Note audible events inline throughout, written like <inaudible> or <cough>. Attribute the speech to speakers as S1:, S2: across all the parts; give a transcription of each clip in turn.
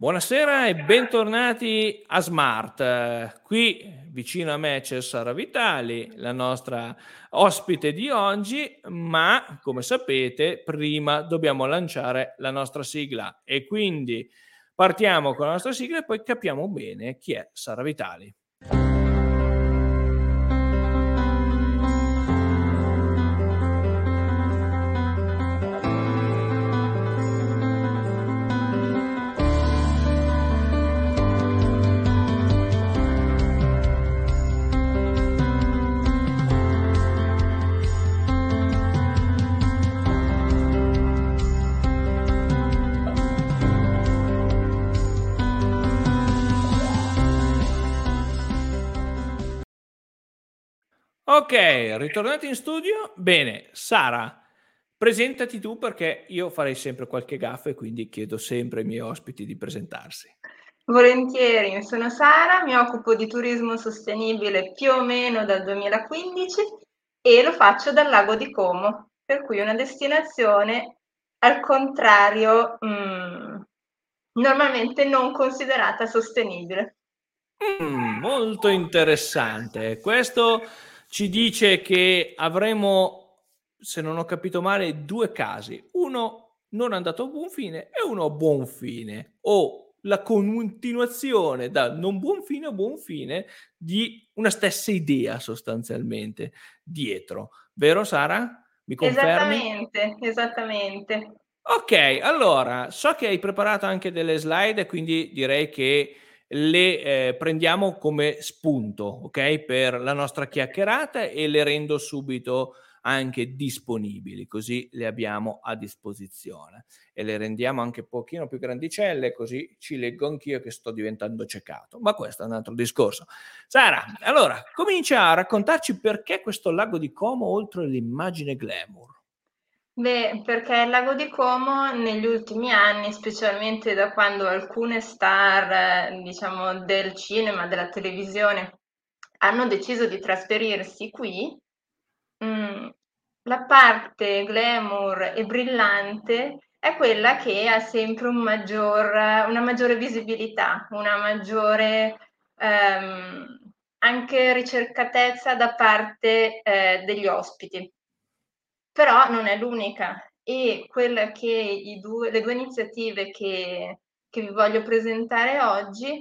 S1: Buonasera e bentornati a Smart. Qui vicino a me c'è Sara Vitali, la nostra ospite di oggi, ma come sapete prima dobbiamo lanciare la nostra sigla e quindi partiamo con la nostra sigla e poi capiamo bene chi è Sara Vitali. Ok, ritornati in studio. Bene, Sara, presentati tu perché io farei sempre qualche gaffa e quindi chiedo sempre ai miei ospiti di presentarsi.
S2: Volentieri, sono Sara, mi occupo di turismo sostenibile più o meno dal 2015 e lo faccio dal lago di Como, per cui una destinazione al contrario mh, mm, normalmente non considerata sostenibile.
S1: Mm, molto interessante. Questo ci dice che avremo, se non ho capito male, due casi. Uno non andato a buon fine e uno a buon fine. O la continuazione da non buon fine a buon fine di una stessa idea sostanzialmente dietro. Vero Sara?
S2: Mi confermi? Esattamente, esattamente.
S1: Ok, allora so che hai preparato anche delle slide, quindi direi che le eh, prendiamo come spunto, ok, per la nostra chiacchierata e le rendo subito anche disponibili, così le abbiamo a disposizione e le rendiamo anche un pochino più grandicelle, così ci leggo anch'io che sto diventando ciecato, ma questo è un altro discorso. Sara, allora, comincia a raccontarci perché questo lago di Como oltre all'immagine glamour.
S2: Beh, perché il Lago di Como negli ultimi anni, specialmente da quando alcune star, eh, diciamo, del cinema, della televisione, hanno deciso di trasferirsi qui, mh, mm, la parte glamour e brillante è quella che ha sempre un maggior, una maggiore visibilità, una maggiore ehm, anche ricercatezza da parte eh, degli ospiti però non è l'unica e quella che due, le due iniziative che, che vi voglio presentare oggi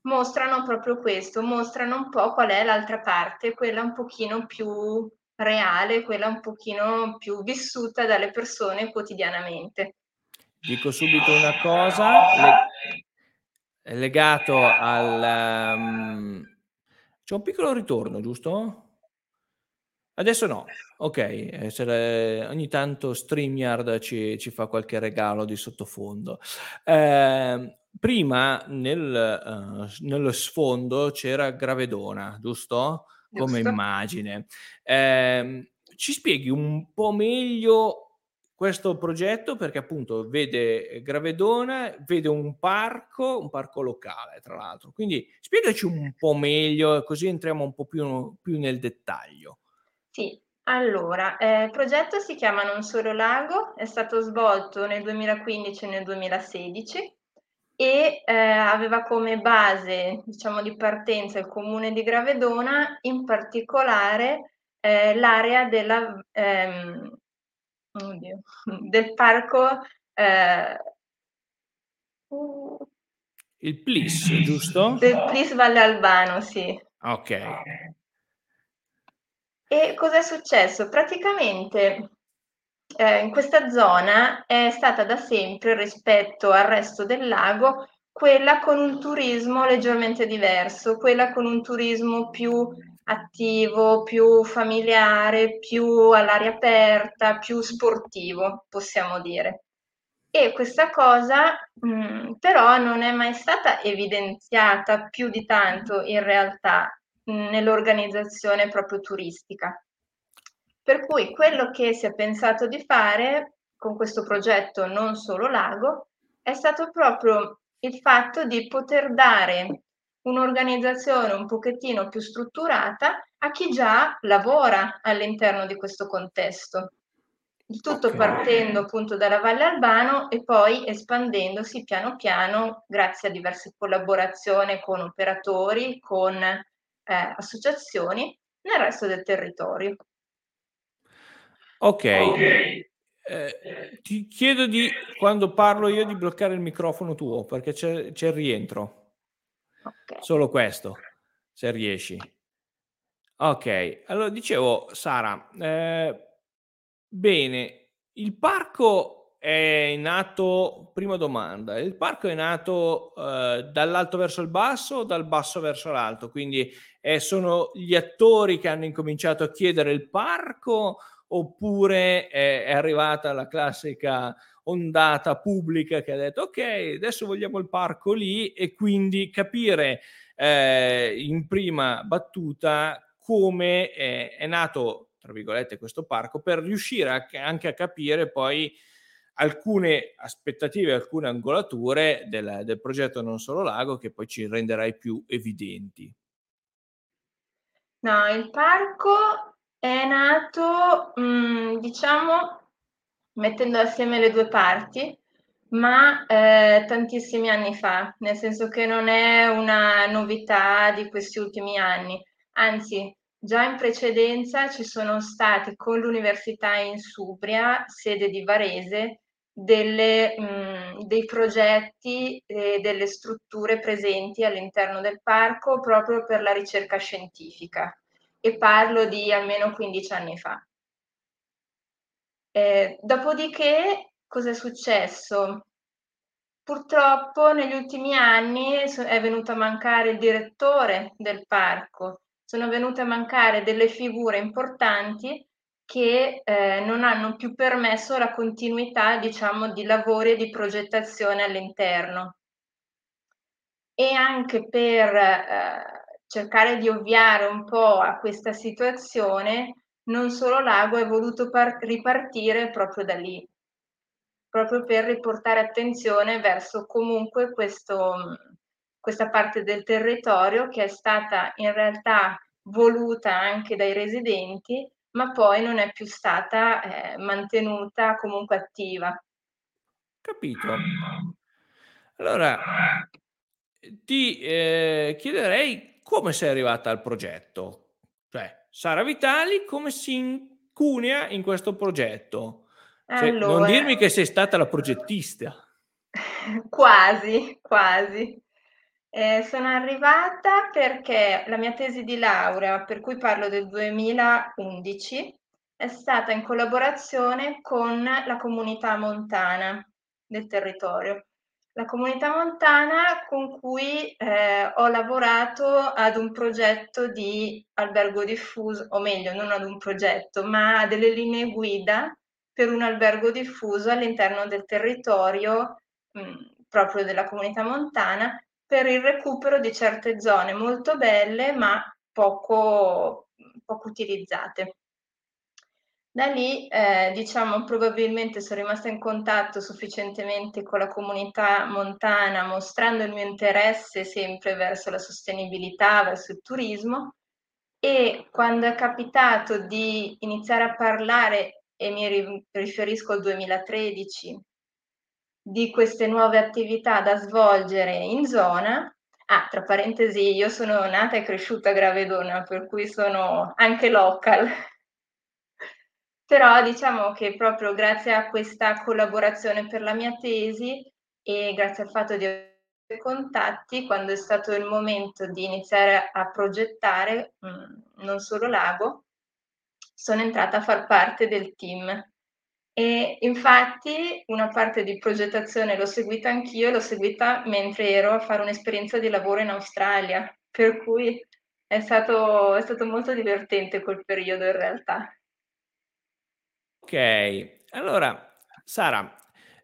S2: mostrano proprio questo, mostrano un po' qual è l'altra parte, quella un pochino più reale, quella un pochino più vissuta dalle persone quotidianamente.
S1: Dico subito una cosa, è legato al... Um, c'è un piccolo ritorno, giusto? Adesso no, ok, eh, ogni tanto StreamYard ci, ci, fa qualche regalo di sottofondo. Eh, prima nel, uh, nello sfondo c'era Gravedona, giusto? Come giusto. immagine. Eh, ci spieghi un po' meglio questo progetto perché appunto vede Gravedona, vede un parco, un parco locale tra l'altro. Quindi spiegaci un po' meglio così entriamo un po' più, più nel dettaglio.
S2: Sì, allora, eh, il progetto si chiama Non Solo Lago, è stato svolto nel 2015 e nel 2016 e eh, aveva come base, diciamo, di partenza il comune di Gravedona, in particolare eh, l'area della, ehm, oddio, <laughs> del parco
S1: eh, il Plis, giusto?
S2: Del Plis Valle Albano, sì.
S1: Ok.
S2: E cosa è successo? Praticamente eh, in questa zona è stata da sempre rispetto al resto del lago quella con un turismo leggermente diverso, quella con un turismo più attivo, più familiare, più all'aria aperta, più sportivo, possiamo dire. E questa cosa mh, mm, però non è mai stata evidenziata più di tanto in realtà nell'organizzazione proprio turistica. Per cui quello che si è pensato di fare con questo progetto Non Solo Lago è stato proprio il fatto di poter dare un'organizzazione un pochettino più strutturata a chi già lavora all'interno di questo contesto. Il tutto okay. partendo appunto dalla Valle Albano e poi espandendosi piano piano grazie a diverse collaborazioni con operatori, con eh, associazioni nel resto del territorio.
S1: Ok. okay. Eh, ti chiedo di, quando parlo io, di bloccare il microfono tuo perché c'è, c'è il rientro. Okay. Solo questo, se riesci. Ok, allora dicevo, Sara, eh, Bene, il parco è nato, prima domanda, il parco è nato eh, dall'alto verso il basso o dal basso verso l'alto? Quindi eh, sono gli attori che hanno incominciato a chiedere il parco oppure è, è arrivata la classica ondata pubblica che ha detto ok, adesso vogliamo il parco lì e quindi capire eh, in prima battuta come è nato tra virgolette, questo parco per riuscire a, anche a capire poi alcune aspettative, alcune angolature del, del progetto Non Solo Lago che poi ci renderai più evidenti.
S2: No, il parco è nato, mh, mm, diciamo, mettendo assieme le due parti, ma eh, tantissimi anni fa, nel senso che non è una novità di questi ultimi anni, anzi Già in precedenza ci sono stati con l'Università in Subria, sede di Varese, delle, mh, dei progetti e delle strutture presenti all'interno del parco proprio per la ricerca scientifica e parlo di almeno 15 anni fa. Eh, dopodiché cosa è successo? Purtroppo negli ultimi anni è venuto a mancare il direttore del parco sono venute a mancare delle figure importanti che eh, non hanno più permesso la continuità, diciamo, di lavori e di progettazione all'interno. E anche per eh, cercare di ovviare un po' a questa situazione, non solo Lago è voluto par- ripartire proprio da lì, proprio per riportare attenzione verso comunque questo, questa parte del territorio che è stata in realtà voluta anche dai residenti, ma poi non è più stata eh, mantenuta comunque attiva.
S1: Capito. Allora, ti eh, chiederei come sei arrivata al progetto. Cioè, Sara Vitali come si incunea in questo progetto? Cioè, allora... Non dirmi che sei stata la progettista. <laughs>
S2: quasi, quasi. Eh, sono arrivata perché la mia tesi di laurea, per cui parlo del 2011, è stata in collaborazione con la comunità montana del territorio. La comunità montana con cui eh, ho lavorato ad un progetto di albergo diffuso, o meglio, non ad un progetto, ma a delle linee guida per un albergo diffuso all'interno del territorio mh, proprio della comunità montana per il recupero di certe zone molto belle ma poco, poco utilizzate. Da lì, eh, diciamo, probabilmente sono rimasta in contatto sufficientemente con la comunità montana, mostrando il mio interesse sempre verso la sostenibilità, verso il turismo. E quando è capitato di iniziare a parlare, e mi riferisco al 2013, di queste nuove attività da svolgere in zona. Ah, tra parentesi, io sono nata e cresciuta a Gravedona, per cui sono anche local. <laughs> Però diciamo che proprio grazie a questa collaborazione per la mia tesi e grazie al fatto di avere contatti, quando è stato il momento di iniziare a progettare mh, mm, non solo Lago, sono entrata a far parte del team e infatti una parte di progettazione l'ho seguita anch'io, l'ho seguita mentre ero a fare un'esperienza di lavoro in Australia, per cui è stato, è stato molto divertente quel periodo in realtà.
S1: Ok, allora Sara,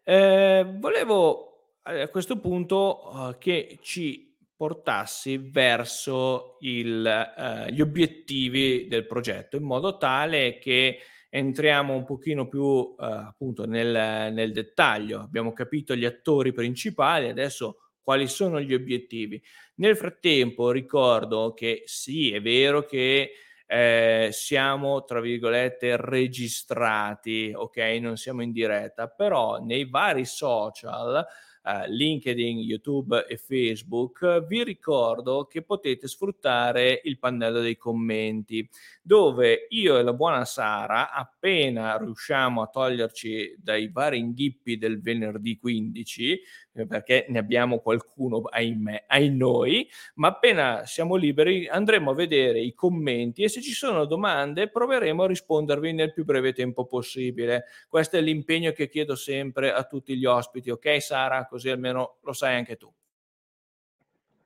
S1: eh, volevo a questo punto uh, che ci portassi verso il, uh, gli obiettivi del progetto in modo tale che entriamo un pochino più eh, appunto nel, nel, dettaglio. Abbiamo capito gli attori principali, adesso quali sono gli obiettivi. Nel frattempo ricordo che sì, è vero che eh, siamo, tra virgolette, registrati, ok? Non siamo in diretta, però nei vari social uh, LinkedIn, YouTube e Facebook, vi ricordo che potete sfruttare il pannello dei commenti, dove io e la buona Sara, appena riusciamo a toglierci dai vari inghippi del venerdì 15, eh, perché ne abbiamo qualcuno, ahimè, ai noi, ma appena siamo liberi andremo a vedere i commenti e se ci sono domande proveremo a rispondervi nel più breve tempo possibile. Questo è l'impegno che chiedo sempre a tutti gli ospiti, ok Sara? Così almeno lo sai anche tu.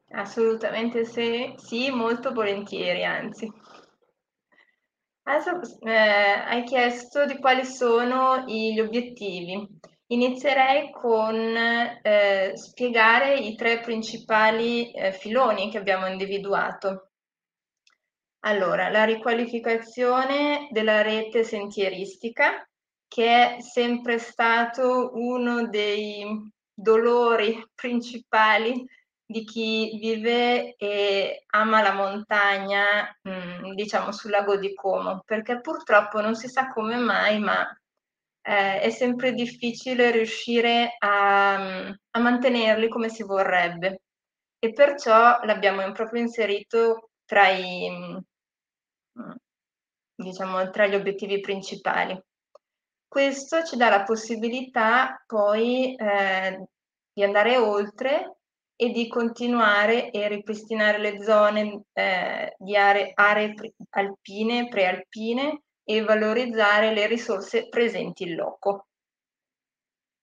S2: Assolutamente sì, sì molto volentieri, anzi. Adesso eh, hai chiesto di quali sono gli obiettivi. Inizierei con eh, spiegare i tre principali eh, filoni che abbiamo individuato. Allora, la riqualificazione della rete sentieristica, che è sempre stato uno dei dolori principali di chi vive e ama la montagna, mm, diciamo sul lago di Como, perché purtroppo non si sa come mai, ma eh, è sempre difficile riuscire a, a, mantenerli come si vorrebbe e perciò l'abbiamo proprio inserito tra, i, mm, diciamo, tra gli obiettivi principali. Questo ci dà la possibilità poi eh, di andare oltre e di continuare e ripristinare le zone eh, di aree, aree alpine, prealpine e valorizzare le risorse presenti in loco.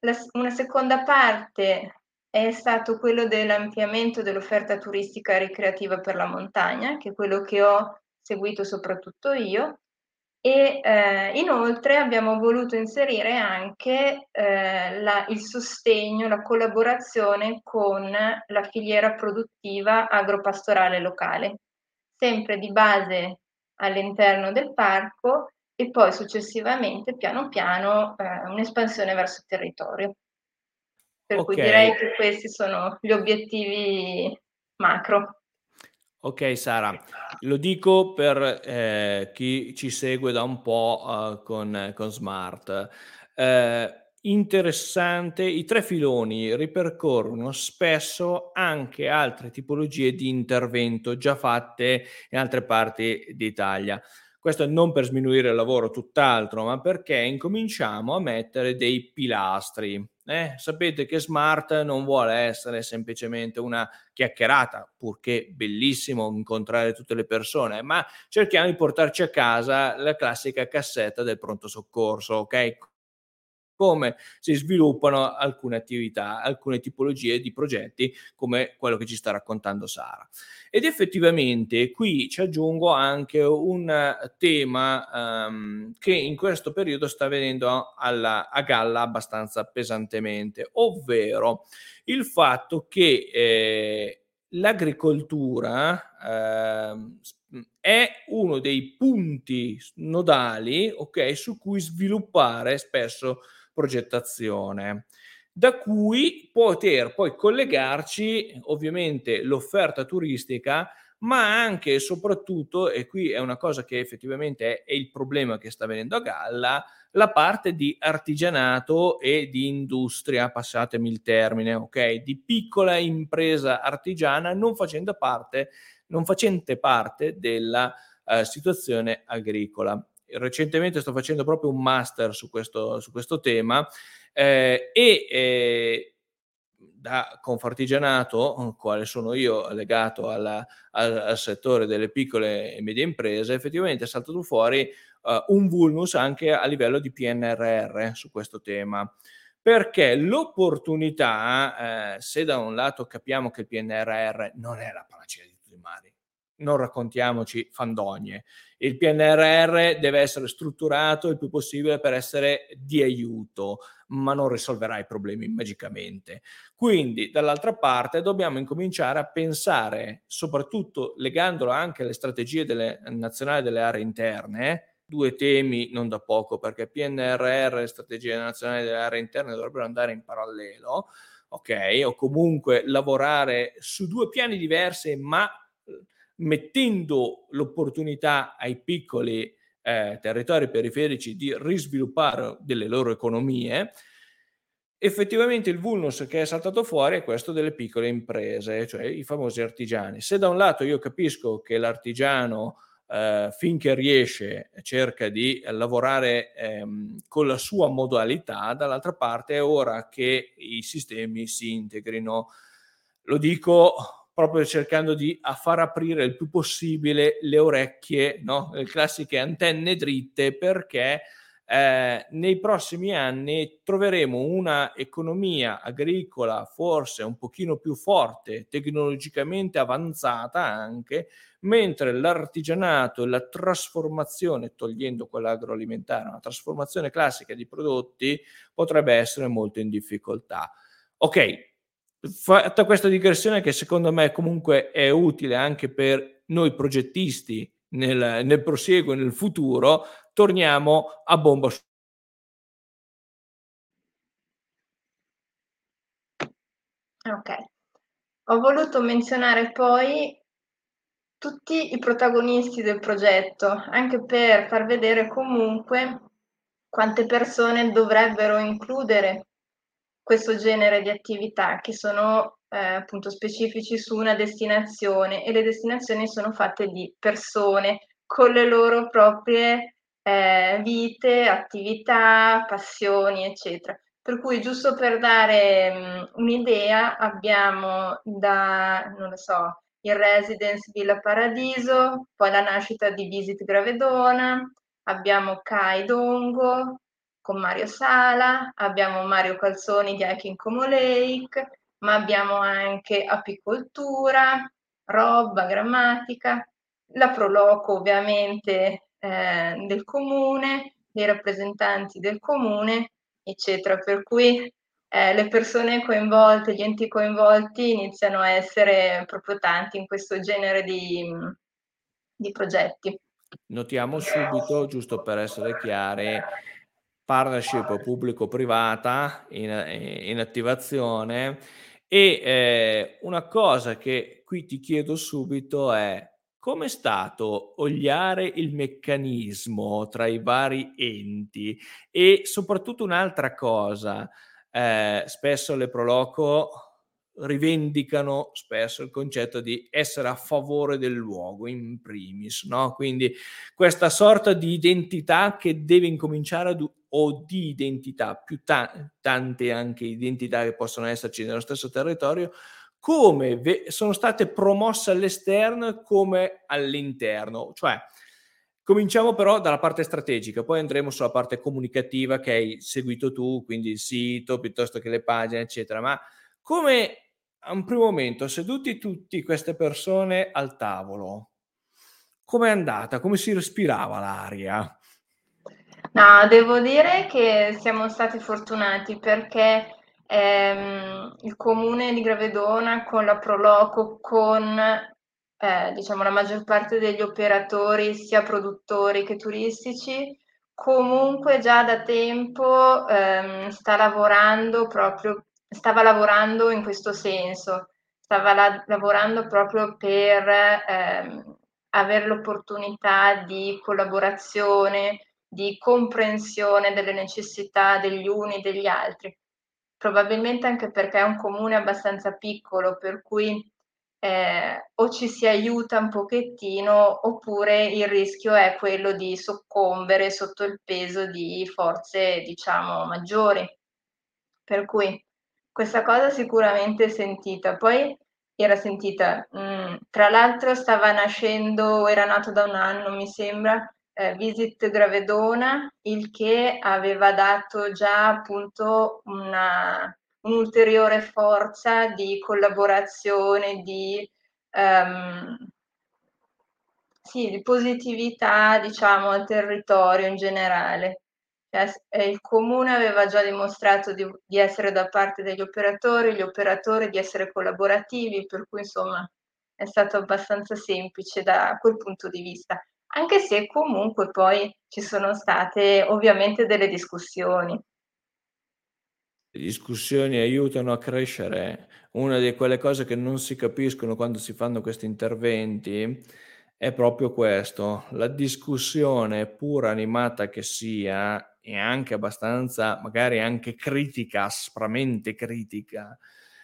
S2: La, una seconda parte è stato quello dell'ampliamento dell'offerta turistica ricreativa per la montagna, che è quello che ho seguito soprattutto io, e eh, inoltre abbiamo voluto inserire anche eh, la, il sostegno, la collaborazione con la filiera produttiva agropastorale locale, sempre di base all'interno del parco e poi successivamente, piano piano, eh, un'espansione verso il territorio. Per okay. cui direi che questi sono gli obiettivi macro.
S1: Ok Sara, lo dico per eh, chi ci segue da un po' uh, con, con, Smart. Eh, interessante, i tre filoni ripercorrono spesso anche altre tipologie di intervento già fatte in altre parti d'Italia. Questo non per sminuire il lavoro, tutt'altro, ma perché incominciamo a mettere dei pilastri. Eh? Sapete che Smart non vuole essere semplicemente una chiacchierata, purché bellissimo incontrare tutte le persone, ma cerchiamo di portarci a casa la classica cassetta del pronto soccorso, ok? Come si sviluppano alcune attività, alcune tipologie di progetti come quello che ci sta raccontando Sara. Ed effettivamente qui ci aggiungo anche un tema um, che in questo periodo sta venendo alla, a galla abbastanza pesantemente, ovvero il fatto che eh, l'agricoltura eh, è uno dei punti nodali okay, su cui sviluppare spesso progettazione, da cui poter poi collegarci ovviamente l'offerta turistica ma anche e soprattutto, e qui è una cosa che effettivamente è, il problema che sta venendo a galla, la parte di artigianato e di industria, passatemi il termine, ok? Di piccola impresa artigiana non facendo parte, non facente parte della uh, situazione agricola recentemente sto facendo proprio un master su questo, su questo tema eh, e eh, da Confartigianato, quale sono io legato alla, al, al, settore delle piccole e medie imprese, effettivamente è saltato fuori uh, un vulnus anche a livello di PNRR su questo tema. Perché l'opportunità, eh, se da un lato capiamo che il PNRR non è la panacea di tutti i mali, non raccontiamoci fandogne. Il PNRR deve essere strutturato il più possibile per essere di aiuto, ma non risolverà i problemi magicamente. Quindi, dall'altra parte, dobbiamo incominciare a pensare, soprattutto legandolo anche alle strategie delle, nazionali delle aree interne, due temi non da poco, perché PNRR e strategie nazionali delle aree interne dovrebbero andare in parallelo, ok? O comunque lavorare su due piani diversi, ma mettendo l'opportunità ai piccoli eh, territori periferici di risviluppare delle loro economie, effettivamente il vulnus che è saltato fuori è questo delle piccole imprese, cioè i famosi artigiani. Se da un lato io capisco che l'artigiano eh, finché riesce cerca di lavorare ehm, con la sua modalità, dall'altra parte è ora che i sistemi si integrino. Lo dico proprio cercando di far aprire il più possibile le orecchie, no? le classiche antenne dritte, perché eh, nei prossimi anni troveremo una economia agricola forse un pochino più forte, tecnologicamente avanzata anche, mentre l'artigianato e la trasformazione, togliendo quella agroalimentare, una trasformazione classica di prodotti potrebbe essere molto in difficoltà. Ok, fatta questa digressione che secondo me comunque è utile anche per noi progettisti nel, nel prosieguo e nel futuro, torniamo a bomba.
S2: Ok, ho voluto menzionare poi tutti i protagonisti del progetto, anche per far vedere comunque quante persone dovrebbero includere questo genere di attività che sono eh, appunto specifici su una destinazione e le destinazioni sono fatte di persone con le loro proprie eh, vite, attività, passioni, eccetera. Per cui, giusto per dare mh, un'idea, abbiamo da, non lo so, il Residence Villa Paradiso, poi la nascita di Visit Gravedona, abbiamo Kai Dongo con Mario Sala, abbiamo Mario Calzoni di Hiking Como Lake, ma abbiamo anche apicoltura, roba, grammatica, la Proloco ovviamente eh, del comune, dei rappresentanti del comune, eccetera. Per cui eh, le persone coinvolte, gli enti coinvolti iniziano a essere proprio tanti in questo genere di, di progetti.
S1: Notiamo subito, giusto per essere chiari, partnership pubblico-privata in, in attivazione e eh, una cosa che qui ti chiedo subito è come è stato oliare il meccanismo tra i vari enti? E soprattutto un'altra cosa, eh, spesso le Proloco rivendicano spesso il concetto di essere a favore del luogo in primis, no? Quindi questa sorta di identità che deve incominciare ad, o di identità, più ta- tante anche identità che possono esserci nello stesso territorio, come ve- sono state promosse all'esterno come all'interno. Cioè, cominciamo però dalla parte strategica, poi andremo sulla parte comunicativa che hai seguito tu, quindi il sito piuttosto che le pagine, eccetera. Ma come a un primo momento, seduti tutti queste persone al tavolo, com'è andata? Come si respirava l'aria?
S2: No, devo dire che siamo stati fortunati perché ehm, il comune di Gravedona con la Proloco, con eh, diciamo la maggior parte degli operatori, sia produttori che turistici, comunque già da tempo ehm, sta lavorando proprio, stava lavorando in questo senso, stava la- lavorando proprio per ehm, avere l'opportunità di collaborazione, di comprensione delle necessità degli uni e degli altri probabilmente anche perché è un comune abbastanza piccolo, per cui eh, o ci si aiuta un pochettino oppure il rischio è quello di soccombere sotto il peso di forze, diciamo, maggiori. Per cui questa cosa sicuramente sentita. Poi era sentita, mh, mm, tra l'altro stava nascendo, era nato da un anno, mi sembra, eh, Visit Gravedona, il che aveva dato già appunto una, un'ulteriore forza di collaborazione, di, um, sì, di positività, diciamo, al territorio in generale. Cioè, il comune aveva già dimostrato di, di essere da parte degli operatori, gli operatori di essere collaborativi, per cui insomma è stato abbastanza semplice da quel punto di vista. Anche se comunque poi ci sono state ovviamente delle discussioni.
S1: le discussioni aiutano a crescere, una di quelle cose che non si capiscono quando si fanno questi interventi è proprio questo, la discussione pur animata che sia e anche abbastanza magari anche critica, aspramente critica,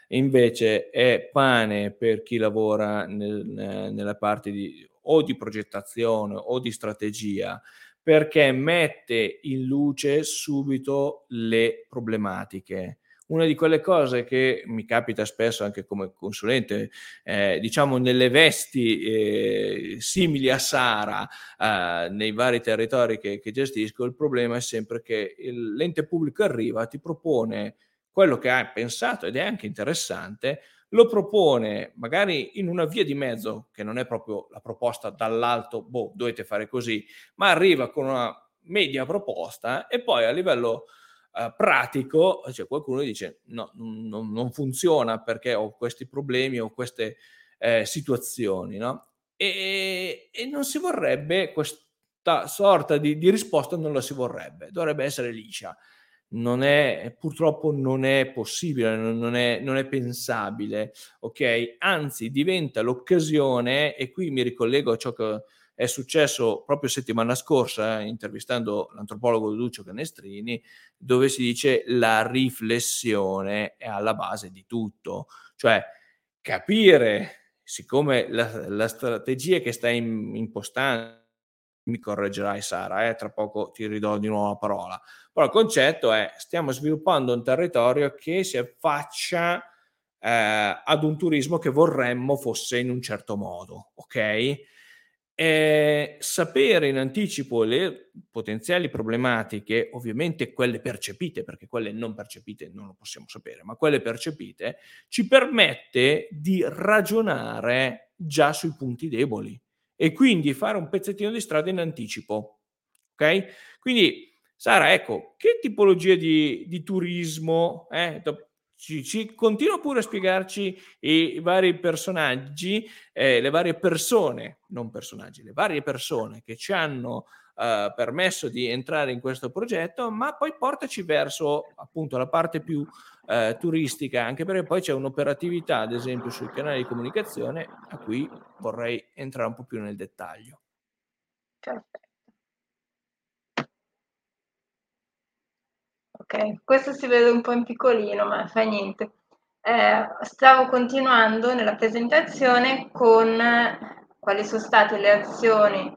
S1: invece è pane per chi lavora nel, nella parte di, o di progettazione o di strategia perché mette in luce subito le problematiche. Una di quelle cose che mi capita spesso anche come consulente, eh, diciamo nelle vesti eh, simili a Sara eh, nei vari territori che, che gestisco, il problema è sempre che il, l'ente pubblico arriva, ti propone quello che hai pensato ed è anche interessante, lo propone magari in una via di mezzo, che non è proprio la proposta dall'alto, boh, dovete fare così, ma arriva con una media proposta e poi a livello uh, pratico, cioè qualcuno dice no, non, non, funziona perché ho questi problemi o queste eh, situazioni, no? E, e, non si vorrebbe questa sorta di, di risposta, non la si vorrebbe, dovrebbe essere liscia non è, purtroppo non è possibile, non è, non è pensabile, ok? Anzi, diventa l'occasione, e qui mi ricollego a ciò che è successo proprio settimana scorsa, eh, intervistando l'antropologo Lucio Canestrini, dove si dice la riflessione è alla base di tutto, cioè capire, siccome la, la strategia che stai impostando mi correggerai Sara, eh, tra poco ti ridò di nuovo la parola. Però il concetto è stiamo sviluppando un territorio che si affaccia eh, ad un turismo che vorremmo fosse in un certo modo, ok? E sapere in anticipo le potenziali problematiche, ovviamente quelle percepite, perché quelle non percepite non lo possiamo sapere, ma quelle percepite, ci permette di ragionare già sui punti deboli e quindi fare un pezzettino di strada in anticipo. Ok? Quindi, Sara, ecco, che tipologia di, di turismo? Eh, ci, ci, continua pure a spiegarci i vari personaggi, eh, le varie persone, non personaggi, le varie persone che ci hanno eh, permesso di entrare in questo progetto, ma poi portaci verso appunto la parte più eh, turistica, anche perché poi c'è un'operatività, ad esempio, sui canali di comunicazione, a cui vorrei entrare un po' più nel dettaglio.
S2: Perfetto. Ok, questo si vede un po' in piccolino, ma fa niente. Eh, stavo continuando nella presentazione con quali sono state le azioni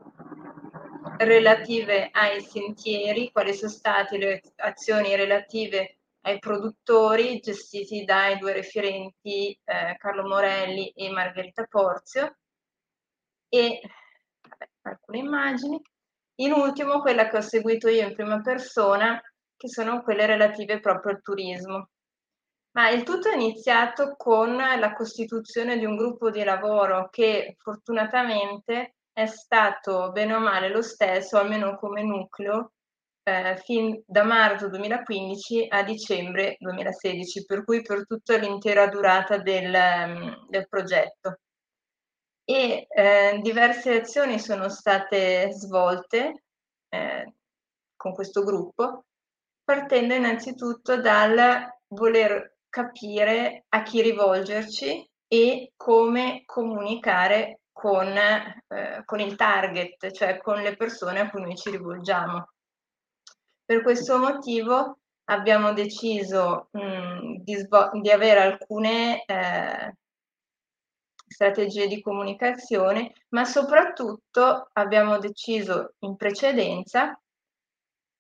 S2: relative ai sentieri, quali sono state le azioni relative ai produttori gestiti dai due referenti eh, Carlo Morelli e Margherita Porzio e vabbè, alcune immagini. In ultimo quella che ho seguito io in prima persona, che sono quelle relative proprio al turismo. Ma il tutto è iniziato con la costituzione di un gruppo di lavoro che fortunatamente è stato bene o male lo stesso, almeno come nucleo, eh, fin da marzo 2015 a dicembre 2016, per cui per tutta l'intera durata del, mm, del progetto. E eh, diverse azioni sono state svolte eh, con questo gruppo, partendo innanzitutto dal voler capire a chi rivolgerci e come comunicare con, eh, con il target, cioè con le persone a cui noi ci rivolgiamo. Per questo motivo abbiamo deciso mh, di, di, avere alcune eh, strategie di comunicazione, ma soprattutto abbiamo deciso in precedenza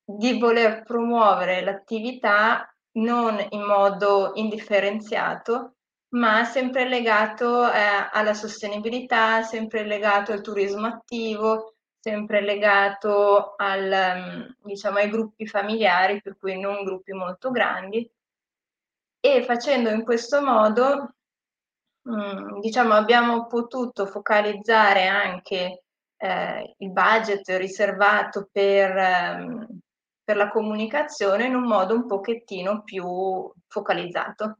S2: di voler promuovere l'attività non in modo indifferenziato, ma sempre legato eh, alla sostenibilità, sempre legato al turismo attivo, sempre legato al, mm, diciamo, ai gruppi familiari, per cui non gruppi molto grandi. E facendo in questo modo, mm, diciamo, abbiamo potuto focalizzare anche eh, il budget riservato per, ehm, per la comunicazione in un modo un pochettino più focalizzato.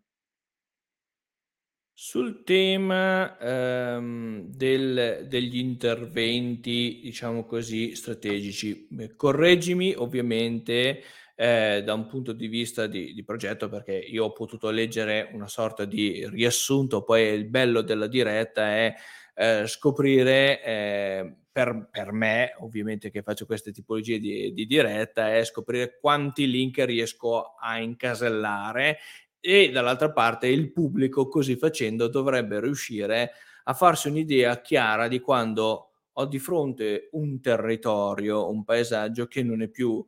S1: Sul tema ehm, del, degli interventi, diciamo così, strategici, correggimi ovviamente eh, da un punto di vista di, di, progetto, perché io ho potuto leggere una sorta di riassunto, poi il bello della diretta è eh, scoprire eh, per, per, me, ovviamente che faccio queste tipologie di, di, diretta, è scoprire quanti link riesco a incasellare e dall'altra parte il pubblico così facendo dovrebbe riuscire a farsi un'idea chiara di quando ho di fronte un territorio, un paesaggio che non è più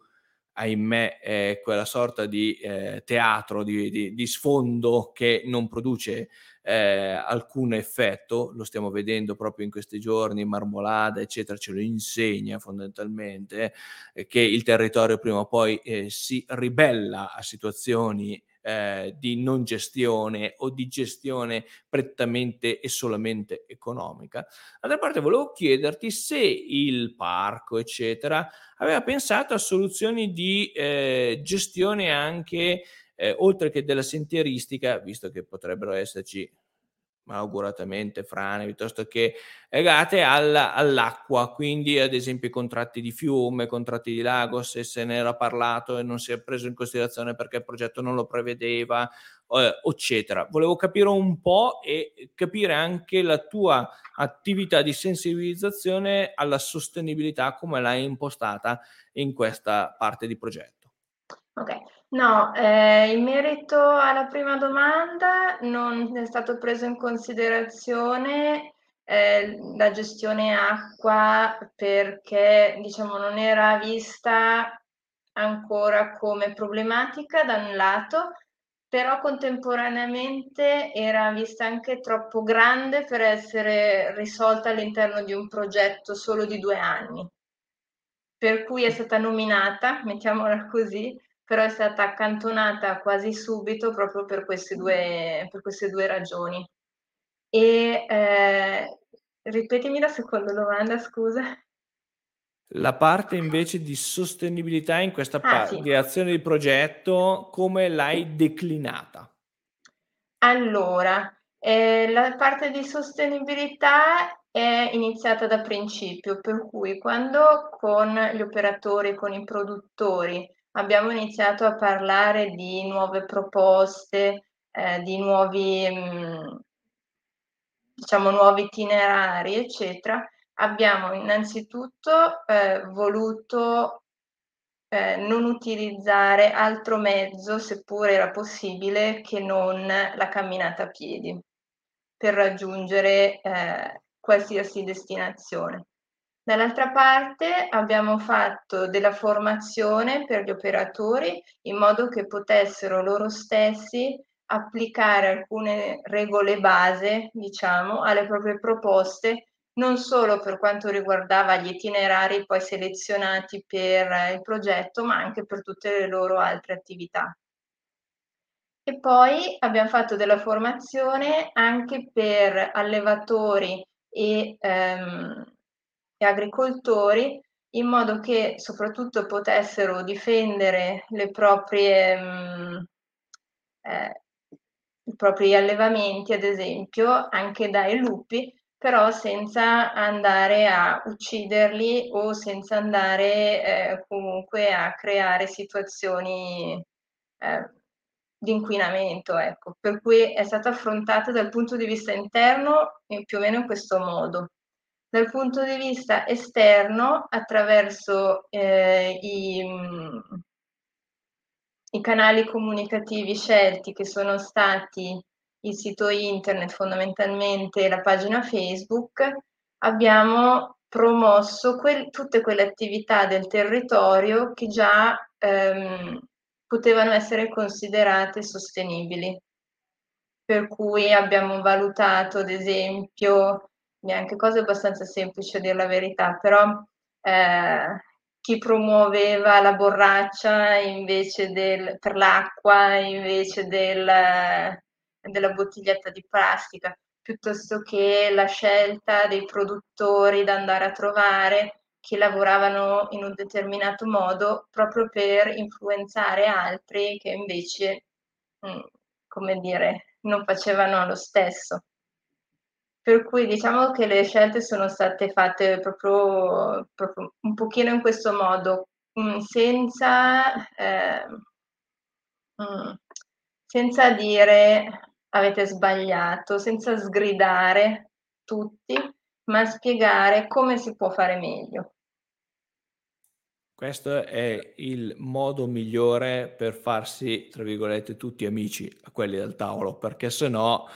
S1: ahimè, è quella sorta di eh, teatro, di, di, di, sfondo che non produce eh, alcun effetto, lo stiamo vedendo proprio in questi giorni, Marmolada, eccetera, ce lo insegna fondamentalmente, eh, che il territorio prima o poi eh, si ribella a situazioni eh, di non gestione o di gestione prettamente e solamente economica. D'altra parte volevo chiederti se il parco, eccetera, aveva pensato a soluzioni di eh, gestione anche, eh, oltre che della sentieristica, visto che potrebbero esserci malauguratamente frane piuttosto che legate alla, all'acqua, quindi ad esempio i contratti di fiume, contratti di lago, se se ne era parlato e non si è preso in considerazione perché il progetto non lo prevedeva, eh, eccetera. Volevo capire un po' e capire anche la tua attività di sensibilizzazione alla sostenibilità, come l'hai impostata in questa parte di progetto.
S2: Ok, no, eh, in merito alla prima domanda non è stato preso in considerazione eh, la gestione acqua perché diciamo non era vista ancora come problematica da un lato, però contemporaneamente era vista anche troppo grande per essere risolta all'interno di un progetto solo di due anni. Per cui è stata nominata, mettiamola così, però è stata accantonata quasi subito proprio per queste due, per queste due ragioni. E eh, ripetimi la seconda domanda, scusa.
S1: La parte invece di sostenibilità in questa ah, sì. di azione di progetto, come l'hai declinata?
S2: Allora, eh, la parte di sostenibilità è iniziata da principio, per cui quando con gli operatori, con i produttori abbiamo iniziato a parlare di nuove proposte, eh, di nuovi, mh, mm, diciamo, nuovi itinerari, eccetera, abbiamo innanzitutto eh, voluto eh, non utilizzare altro mezzo, seppure era possibile, che non la camminata a piedi per raggiungere eh, qualsiasi destinazione. Dall'altra parte abbiamo fatto della formazione per gli operatori in modo che potessero loro stessi applicare alcune regole base, diciamo, alle proprie proposte, non solo per quanto riguardava gli itinerari poi selezionati per il progetto, ma anche per tutte le loro altre attività. E poi abbiamo fatto della formazione anche per allevatori e ehm, e agricoltori in modo che soprattutto potessero difendere le proprie, mm, eh, i propri allevamenti, ad esempio, anche dai lupi, però senza andare a ucciderli o senza andare eh, comunque a creare situazioni eh, di inquinamento. Ecco. Per cui è stata affrontata dal punto di vista interno più o meno in questo modo dal punto di vista esterno attraverso eh, i, i canali comunicativi scelti che sono stati il sito internet, fondamentalmente la pagina Facebook, abbiamo promosso quel, tutte quelle attività del territorio che già ehm, potevano essere considerate sostenibili. Per cui abbiamo valutato, ad esempio, neanche cose abbastanza semplici a dire la verità, però eh, chi promuoveva la borraccia invece del, per l'acqua invece del, della bottiglietta di plastica, piuttosto che la scelta dei produttori da andare a trovare che lavoravano in un determinato modo proprio per influenzare altri che invece, mm, come dire, non facevano lo stesso. Per cui diciamo che le scelte sono state fatte proprio, proprio un pochino in questo modo, mh, senza, eh, senza dire avete sbagliato, senza sgridare tutti, ma spiegare come si può fare meglio.
S1: Questo è il modo migliore per farsi, tra virgolette, tutti amici a quelli del tavolo, perché se no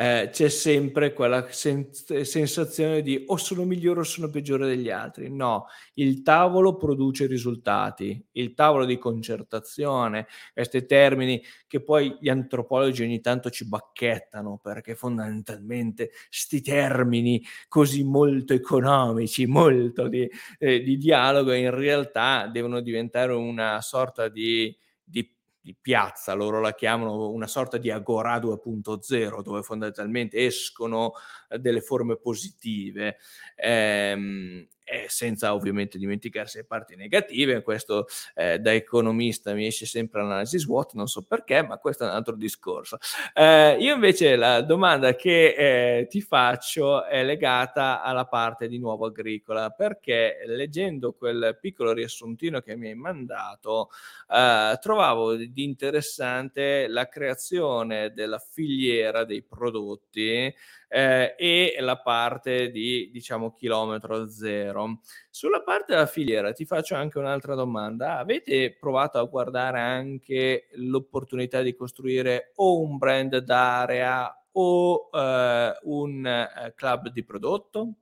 S1: eh, c'è sempre quella sen- sensazione di o sono migliore o sono peggiore degli altri. No, il tavolo produce risultati, il tavolo di concertazione, questi termini che poi gli antropologi ogni tanto ci bacchettano perché fondamentalmente sti termini così molto economici, molto di, eh, di dialogo in realtà devono diventare una sorta di, di di piazza, loro la chiamano una sorta di agora 2.0, dove fondamentalmente escono eh, delle forme positive. Ehm, eh, senza ovviamente dimenticarsi le parti negative. Questo eh, da economista mi esce sempre l'analisi SWOT, non so perché, ma questo è un altro discorso. Eh, io invece la domanda che eh, ti faccio è legata alla parte di nuovo agricola, perché leggendo quel piccolo riassuntino che mi hai mandato, eh, trovavo di interessante la creazione della filiera dei prodotti eh, e la parte di diciamo chilometro zero. Sulla parte della filiera ti faccio anche un'altra domanda. Avete provato a guardare anche l'opportunità di costruire o un brand d'area o eh, un eh, club di prodotto?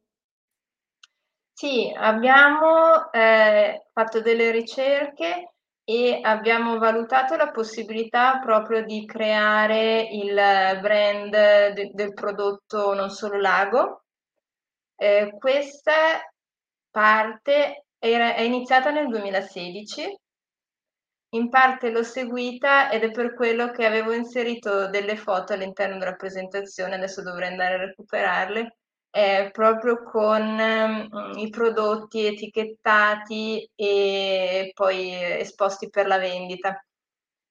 S2: Sì, abbiamo eh, fatto delle ricerche e abbiamo valutato la possibilità proprio di creare il brand de- del prodotto Non Solo Lago. Eh, questa parte era, è iniziata nel 2016, in parte l'ho seguita ed è per quello che avevo inserito delle foto all'interno della presentazione, adesso dovrei andare a recuperarle, eh, proprio con mm, i prodotti etichettati e poi esposti per la vendita.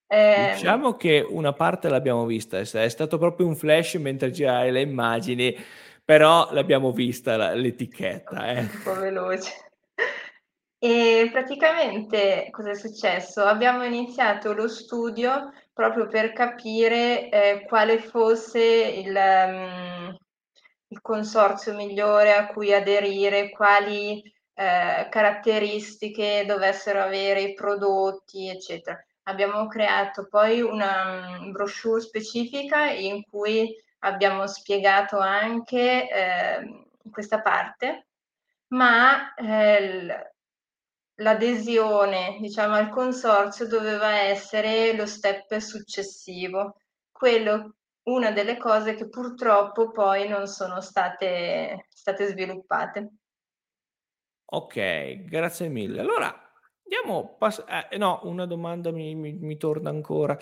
S1: Eh, diciamo che una parte l'abbiamo vista, è stato proprio un flash mentre giravi le immagini, però l'abbiamo vista la, l'etichetta. Eh.
S2: Un po' veloce. E praticamente cosa è successo? Abbiamo iniziato lo studio proprio per capire eh, quale fosse il, um, il consorzio migliore a cui aderire, quali eh, caratteristiche dovessero avere i prodotti, eccetera. Abbiamo creato poi una um, brochure specifica in cui abbiamo spiegato anche eh, questa parte, ma eh, l'adesione, diciamo, al consorzio doveva essere lo step successivo, quello una delle cose che purtroppo poi non sono state, state sviluppate.
S1: Ok, grazie mille. Allora, andiamo, pass- eh, no, una domanda mi, mi, mi torna ancora,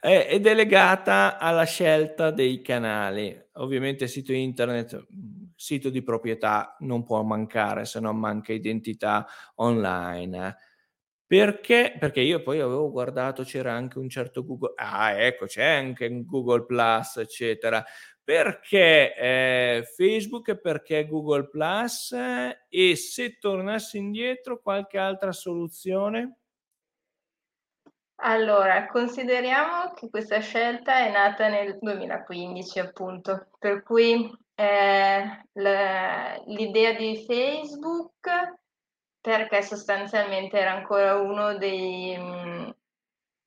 S1: eh, <laughs> ed è legata alla scelta dei canali. Ovviamente sito internet, sito di proprietà non può mancare, se non manca identità online. Perché? Perché io poi avevo guardato, c'era anche un certo Google, ah ecco, c'è anche Google Plus, eccetera. Perché eh, Facebook perché Google Plus? E se tornassi indietro, qualche altra soluzione?
S2: Allora, consideriamo che questa scelta è nata nel 2015, appunto, per cui eh, l'idea di Facebook perché sostanzialmente era ancora uno dei mh, mm,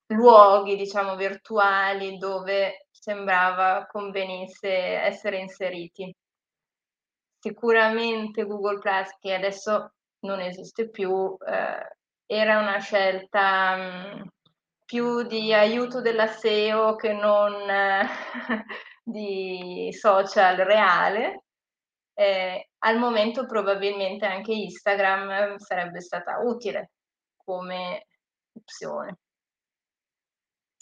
S2: luoghi, diciamo, virtuali dove sembrava convenisse essere inseriti. Sicuramente Google Plus, che adesso non esiste più, eh, era una scelta mh, mm, più di aiuto della SEO che non eh, <laughs> di social reale eh, al momento probabilmente anche Instagram sarebbe stata utile come opzione.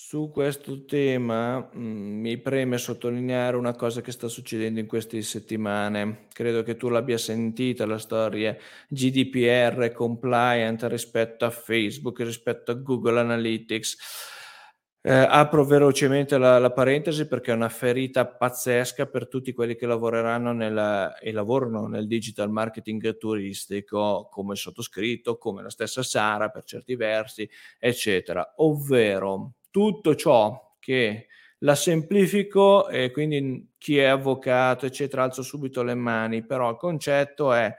S1: Su questo tema mh, mm, mi preme sottolineare una cosa che sta succedendo in queste settimane. Credo che tu l'abbia sentita la storia GDPR compliant rispetto a Facebook, rispetto a Google Analytics Eh, apro velocemente la, la, parentesi perché è una ferita pazzesca per tutti quelli che lavoreranno nel, e lavorano nel digital marketing turistico, come sottoscritto, come la stessa Sara per certi versi, eccetera. Ovvero tutto ciò che la semplifico e quindi chi è avvocato, eccetera, alzo subito le mani, però il concetto è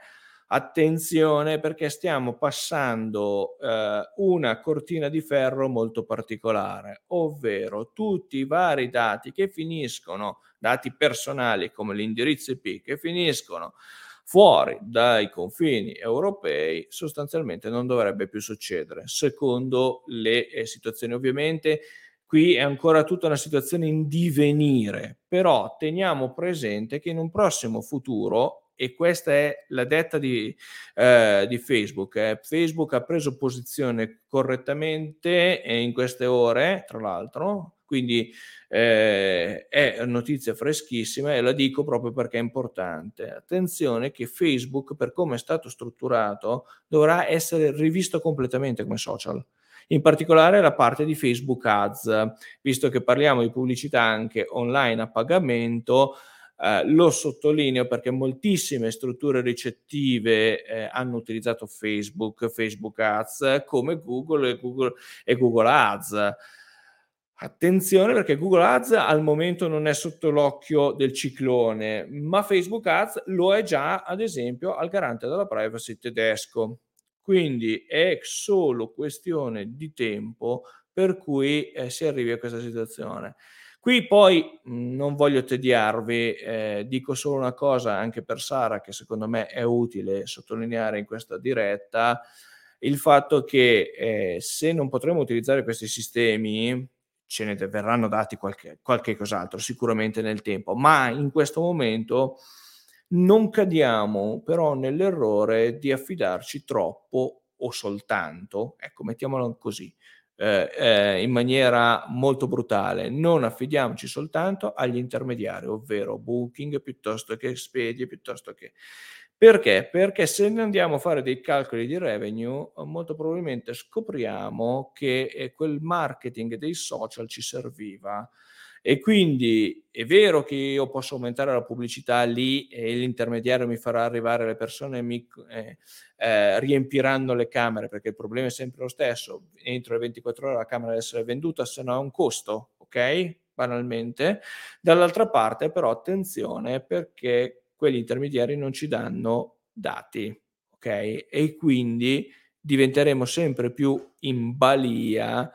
S1: attenzione perché stiamo passando eh, una cortina di ferro molto particolare, ovvero tutti i vari dati che finiscono, dati personali come l'indirizzo IP, che finiscono fuori dai confini europei, sostanzialmente non dovrebbe più succedere, secondo le eh, situazioni. Ovviamente qui è ancora tutta una situazione in divenire, però teniamo presente che in un prossimo futuro e questa è la detta di, eh, di Facebook. Eh. Facebook ha preso posizione correttamente in queste ore, tra l'altro, quindi eh, è notizia freschissima e la dico proprio perché è importante. Attenzione che Facebook, per come è stato strutturato, dovrà essere rivisto completamente come social in particolare la parte di Facebook Ads, visto che parliamo di pubblicità anche online a pagamento, eh, lo sottolineo perché moltissime strutture ricettive eh, hanno utilizzato Facebook, Facebook Ads come Google e Google, e Google Ads. Attenzione perché Google Ads al momento non è sotto l'occhio del ciclone, ma Facebook Ads lo è già, ad esempio, al garante della privacy tedesco. Quindi è solo questione di tempo per cui eh, si arrivi a questa situazione. Qui poi non voglio tediarvi, eh, dico solo una cosa anche per Sara che secondo me è utile sottolineare in questa diretta, il fatto che eh, se non potremo utilizzare questi sistemi ce ne verranno dati qualche, qualche cos'altro sicuramente nel tempo, ma in questo momento non cadiamo però nell'errore di affidarci troppo o soltanto, ecco mettiamolo così, eh, eh, in maniera molto brutale. Non affidiamoci soltanto agli intermediari, ovvero Booking piuttosto che Expedia, piuttosto che... Perché? Perché se andiamo a fare dei calcoli di revenue, molto probabilmente scopriamo che eh, quel marketing dei social ci serviva e quindi è vero che io posso aumentare la pubblicità lì e l'intermediario mi farà arrivare le persone e mi eh, eh, riempiranno le camere, perché il problema è sempre lo stesso. Entro le 24 ore la camera deve essere venduta, se no ha un costo, ok? Banalmente. Dall'altra parte, però, attenzione perché quegli intermediari non ci danno dati, ok? E quindi diventeremo sempre più in balia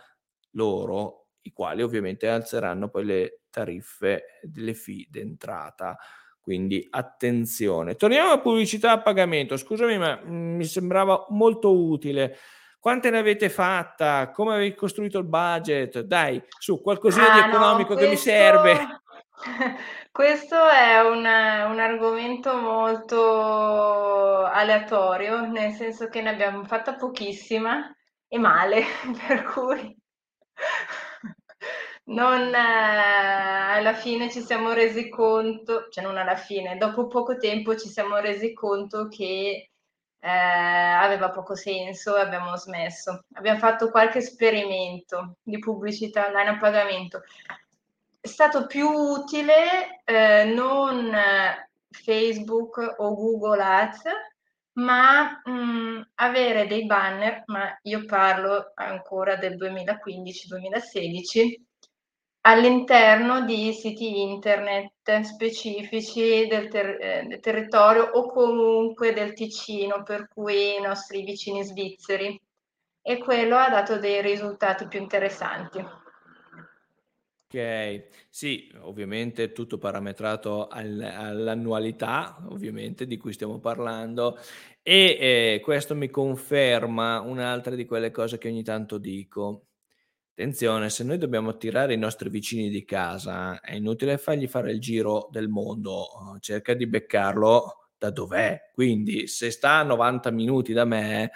S1: loro i quali ovviamente alzeranno poi le tariffe delle fee d'entrata. Quindi attenzione. Torniamo alla pubblicità a pagamento. Scusami, ma mm, mi sembrava molto utile. Quante ne avete fatta? Come avete costruito il budget? Dai, su qualcosina ah, di economico no, questo... che mi serve. <laughs>
S2: Questo è un, un, argomento molto aleatorio, nel senso che ne abbiamo fatta pochissima e male, <laughs> per cui non eh, alla fine ci siamo resi conto, cioè non alla fine, dopo poco tempo ci siamo resi conto che eh, aveva poco senso e abbiamo smesso. Abbiamo fatto qualche esperimento di pubblicità online a pagamento. È stato più utile eh, non Facebook o Google Ads, ma mh, mm, avere dei banner, ma io parlo ancora del 2015-2016, all'interno di siti internet specifici del, ter- eh, del, territorio o comunque del Ticino, per cui i nostri vicini svizzeri. E quello ha dato dei risultati più interessanti.
S1: Ok, sì, ovviamente tutto parametrato al, all'annualità, ovviamente, di cui stiamo parlando, e eh, questo mi conferma un'altra di quelle cose che ogni tanto dico. Attenzione, se noi dobbiamo attirare i nostri vicini di casa, è inutile fargli fare il giro del mondo, cerca di beccarlo da dov'è. Quindi, se sta a 90 minuti da me,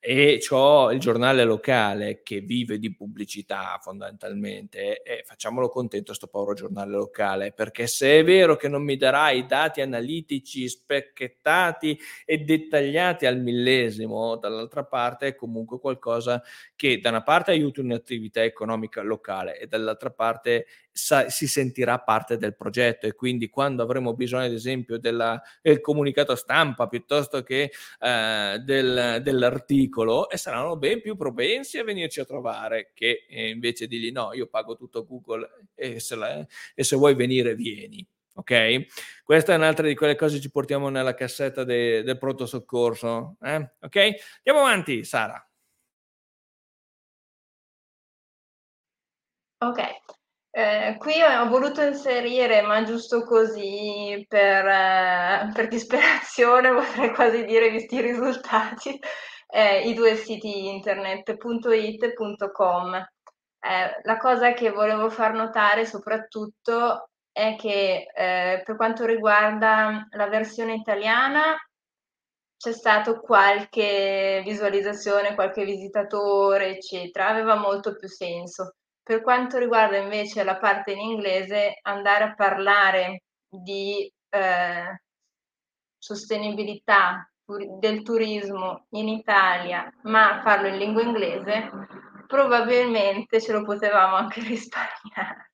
S1: e ho il giornale locale che vive di pubblicità fondamentalmente e facciamolo contento sto povero giornale locale perché se è vero che non mi darai dati analitici specchettati e dettagliati al millesimo dall'altra parte è comunque qualcosa che da una parte aiuta un'attività economica locale e dall'altra parte sa, si sentirà parte del progetto e quindi quando avremo bisogno ad esempio della, del comunicato stampa piuttosto che eh, del, dell'articolo e saranno ben più propensi a venirci a trovare che eh, invece di lì no, io pago tutto Google e se, la, e se vuoi venire vieni. Ok? Questa è un'altra di quelle cose che ci portiamo nella cassetta de, del pronto soccorso. Eh? Ok? Andiamo avanti, Sara.
S2: Ok, eh, qui ho voluto inserire, ma giusto così per, eh, per disperazione, <laughs> potrei quasi dire, visti i risultati, eh, i due siti internet .it e .com. Eh, la cosa che volevo far notare soprattutto è che per quanto riguarda la versione italiana c'è stato qualche visualizzazione, qualche visitatore, eccetera, aveva molto più senso. Per quanto riguarda invece la parte in inglese, andare a parlare di eh, sostenibilità del turismo in Italia, ma farlo in lingua inglese, probabilmente ce lo potevamo anche <laughs> risparmiare.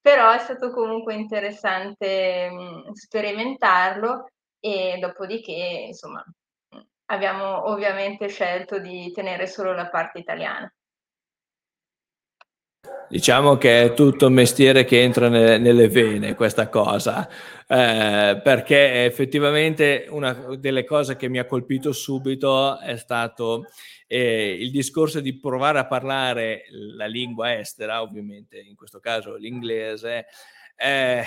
S2: Però è stato comunque interessante mh, sperimentarlo e dopodiché, insomma, abbiamo ovviamente scelto di tenere solo la parte italiana.
S1: Diciamo che è tutto un mestiere che entra nelle, nelle vene questa cosa, eh, perché effettivamente una delle cose che mi ha colpito subito è stato eh, il discorso di provare a parlare la lingua estera, ovviamente in questo caso l'inglese, eh,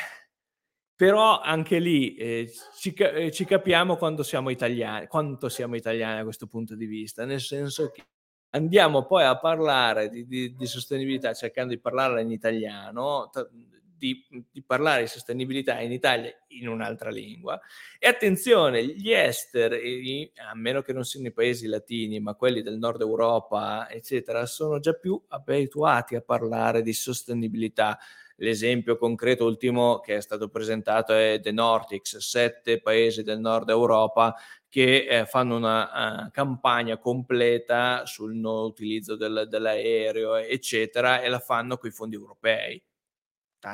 S1: però anche lì eh, ci, ci, capiamo quando siamo italiani, quanto siamo italiani a questo punto di vista, nel senso andiamo poi a parlare di, di, di sostenibilità cercando di parlarla in italiano, di, di, parlare di sostenibilità in Italia in un'altra lingua. E attenzione, gli esteri, a meno che non siano i paesi latini, ma quelli del nord Europa, eccetera, sono già più abituati a parlare di sostenibilità. L'esempio concreto ultimo che è stato presentato è The Nordics, sette paesi del nord Europa che eh, fanno una uh, campagna completa sul non utilizzo del, dell'aereo, eccetera, e la fanno con i fondi europei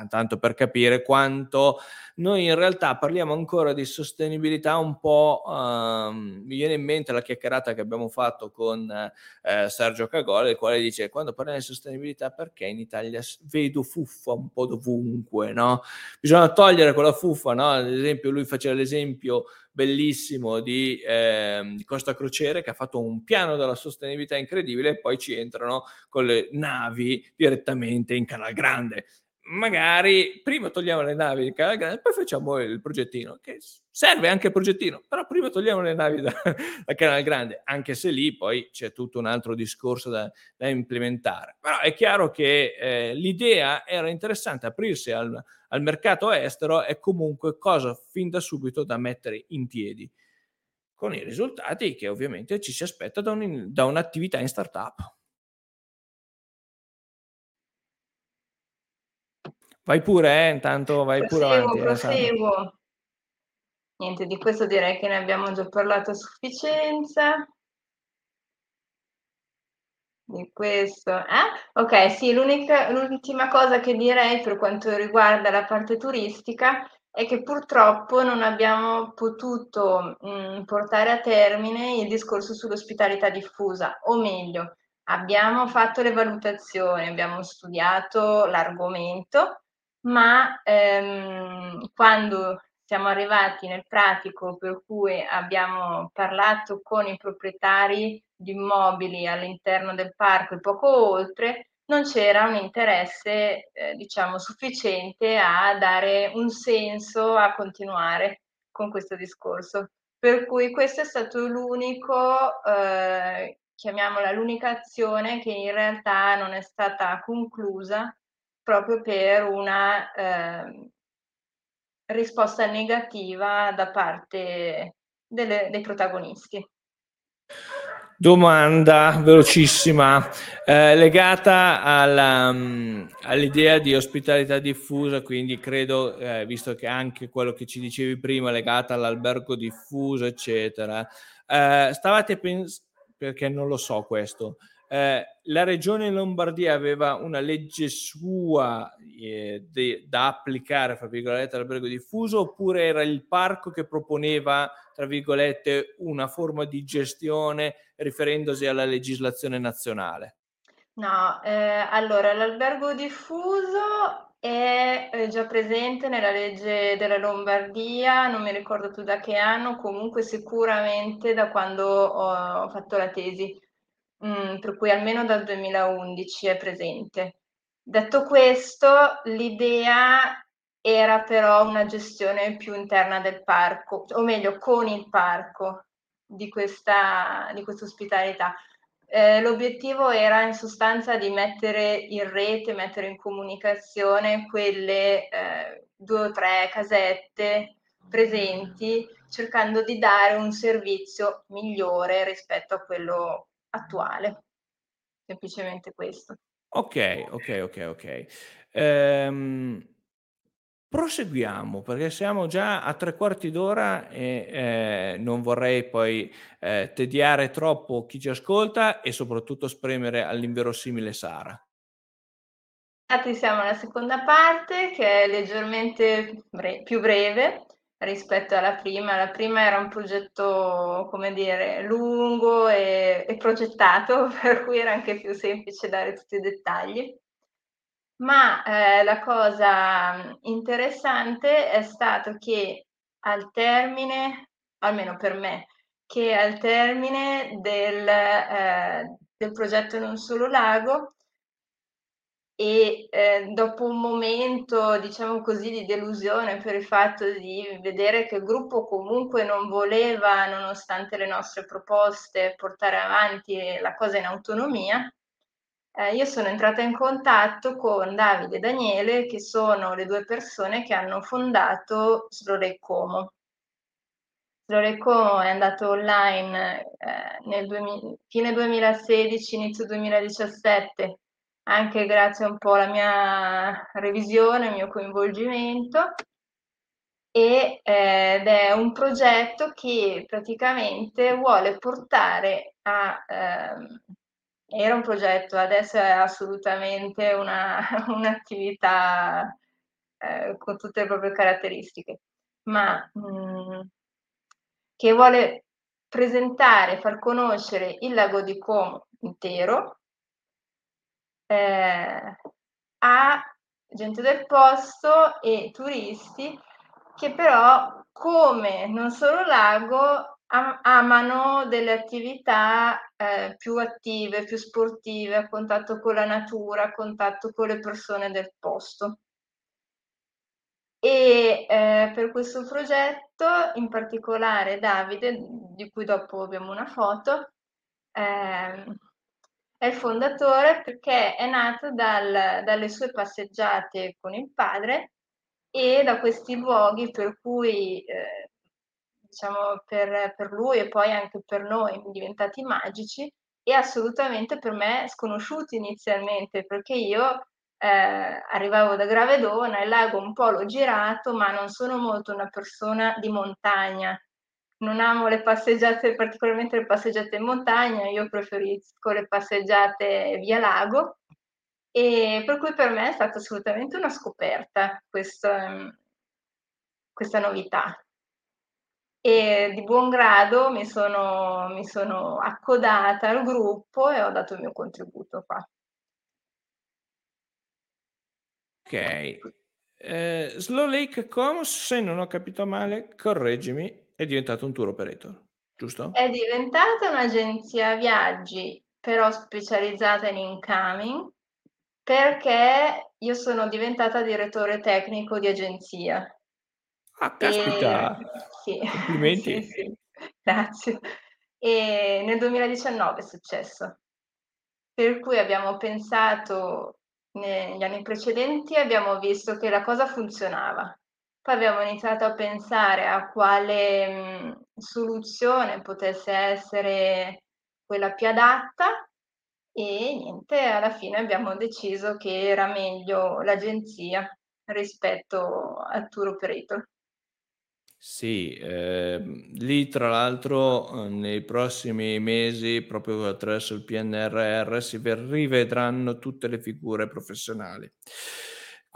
S1: tanto per capire quanto noi in realtà parliamo ancora di sostenibilità un po', um, mi viene in mente la chiacchierata che abbiamo fatto con eh, Sergio Cagole, il quale dice quando parliamo di sostenibilità perché in Italia vedo fuffa un po' dovunque, no? Bisogna togliere quella fuffa, no? Ad esempio lui faceva l'esempio bellissimo di, eh, Costa Crociere che ha fatto un piano della sostenibilità incredibile e poi ci entrano con le navi direttamente in Canal Grande magari prima togliamo le navi di Canal Grande, poi facciamo il progettino, che serve anche il progettino, però prima togliamo le navi da, <laughs> da Canal Grande, anche se lì poi c'è tutto un altro discorso da, da implementare. Però è chiaro che eh, l'idea era interessante, aprirsi al, al mercato estero è comunque cosa fin da subito da mettere in piedi, con i risultati che ovviamente ci si aspetta da, un, da un'attività in startup. Vai pure, eh, intanto vai
S2: proseguo,
S1: pure avanti.
S2: Eh, proseguo. Niente, di questo direi che ne abbiamo già parlato a sufficienza. Di questo, eh? Ok, sì, l'ultima cosa che direi per quanto riguarda la parte turistica è che purtroppo non abbiamo potuto mh, mm, portare a termine il discorso sull'ospitalità diffusa, o meglio, abbiamo fatto le valutazioni, abbiamo studiato l'argomento, ma ehm, quando siamo arrivati nel pratico per cui abbiamo parlato con i proprietari di immobili all'interno del parco e poco oltre, non c'era un interesse, eh, diciamo, sufficiente a dare un senso a continuare con questo discorso. Per cui questo è stato l'unico, eh, chiamiamola l'unica azione che in realtà non è stata conclusa proprio per una eh, risposta negativa da parte delle, dei protagonisti.
S1: domanda velocissima eh, legata alla, um, all'idea di ospitalità diffusa, quindi credo, eh, visto che anche quello che ci dicevi prima legata all'albergo diffuso, eccetera, eh, stavate pensando, perché non lo so questo, eh, la regione Lombardia aveva una legge sua eh, de, da applicare, fra virgolette, all'albergo diffuso, oppure era il parco che proponeva, tra virgolette, una forma di gestione riferendosi alla legislazione nazionale?
S2: No, eh, allora l'albergo diffuso è eh, già presente nella legge della Lombardia, non mi ricordo più da che anno, comunque sicuramente da quando ho, ho fatto la tesi mh, per cui almeno dal 2011 è presente. Detto questo, l'idea era però una gestione più interna del parco, o meglio con il parco di questa, di questa ospitalità. Eh, l'obiettivo era in sostanza di mettere in rete, mettere in comunicazione quelle eh, due o tre casette presenti, cercando di dare un servizio migliore rispetto a quello attuale. Semplicemente questo.
S1: Ok, ok, ok, ok. Ehm, proseguiamo perché siamo già a tre quarti d'ora e eh, non vorrei poi eh, tediare troppo chi ci ascolta e soprattutto spremere all'inverosimile Sara.
S2: Siamo alla seconda parte che è leggermente bre- più breve rispetto alla prima. La prima era un progetto, come dire, lungo e, e progettato, <laughs> per cui era anche più semplice dare tutti i dettagli. Ma eh, la cosa interessante è stato che al termine, almeno per me, che al termine del, eh, del progetto Non Solo Lago e eh, dopo un momento, diciamo così, di delusione per il fatto di vedere che il gruppo comunque non voleva, nonostante le nostre proposte, portare avanti la cosa in autonomia, eh, io sono entrata in contatto con Davide e Daniele, che sono le due persone che hanno fondato. Slowly Como è andato online eh, nel 2000, fine 2016, inizio 2017 anche grazie un po' alla mia revisione, al mio coinvolgimento. E, eh, ed è un progetto che praticamente vuole portare a... Ehm, era un progetto, adesso è assolutamente una, <laughs> un'attività eh, con tutte le proprie caratteristiche, ma mh, mm, che vuole presentare, far conoscere il lago di Como intero eh, a gente del posto e turisti che però come non solo lago am- amano delle attività eh, più attive, più sportive, a contatto con la natura, a contatto con le persone del posto. E eh, per questo progetto, in particolare Davide, di cui dopo abbiamo una foto, eh, è il fondatore perché è nato dal, dalle sue passeggiate con il padre e da questi luoghi per cui, eh, diciamo, per, per lui e poi anche per noi diventati magici e assolutamente per me sconosciuti inizialmente perché io eh, arrivavo da Gravedona, il lago un po' l'ho girato, ma non sono molto una persona di montagna, non amo le passeggiate, particolarmente le passeggiate in montagna, io preferisco le passeggiate via lago e per cui per me è stata assolutamente una scoperta questa, ehm, questa novità. E di buon grado mi sono, mi sono accodata al gruppo e ho dato il mio contributo qua.
S1: Ok. Eh, Slow Lake Coms, se non ho capito male, correggimi, è diventato un tour operator, giusto?
S2: È diventata un'agenzia viaggi, però specializzata in incoming, perché io sono diventata direttore tecnico di agenzia.
S1: Ah, caspita!
S2: E, sì,
S1: Complimenti! <laughs>
S2: sì, sì, grazie. E nel 2019 è successo. Per cui abbiamo pensato negli anni precedenti, abbiamo visto che la cosa funzionava poi abbiamo iniziato a pensare a quale mh, soluzione potesse essere quella più adatta e niente, alla fine abbiamo deciso che era meglio l'agenzia rispetto al tour operator.
S1: Sì, ehm, lì tra l'altro, uhm, nei prossimi mesi, proprio attraverso il PNRR, si rivedranno tutte le figure professionali.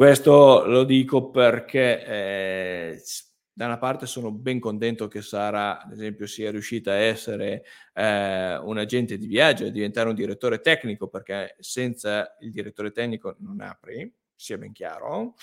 S1: Questo lo dico perché, s da una parte sono ben contento che Sara, ad esempio, sia riuscita a essere, ehm, un agente di viaggio e diventare un direttore tecnico, perché senza il direttore tecnico non apri, sia ben chiaro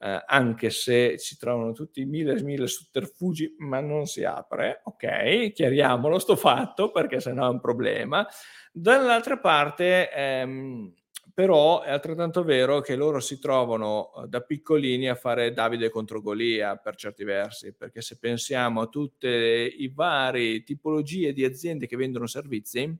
S1: eh, anche se si trovano tutti mille, mille sotterfugi, ma non si apre, ok, chiariamolo sto fatto perché sennò è un problema. Dall'altra parte, ehm, però è altrettanto vero che loro si trovano eh, da piccolini a fare Davide contro Golia per certi versi, perché se pensiamo a tutte i varie tipologie di aziende che vendono servizi,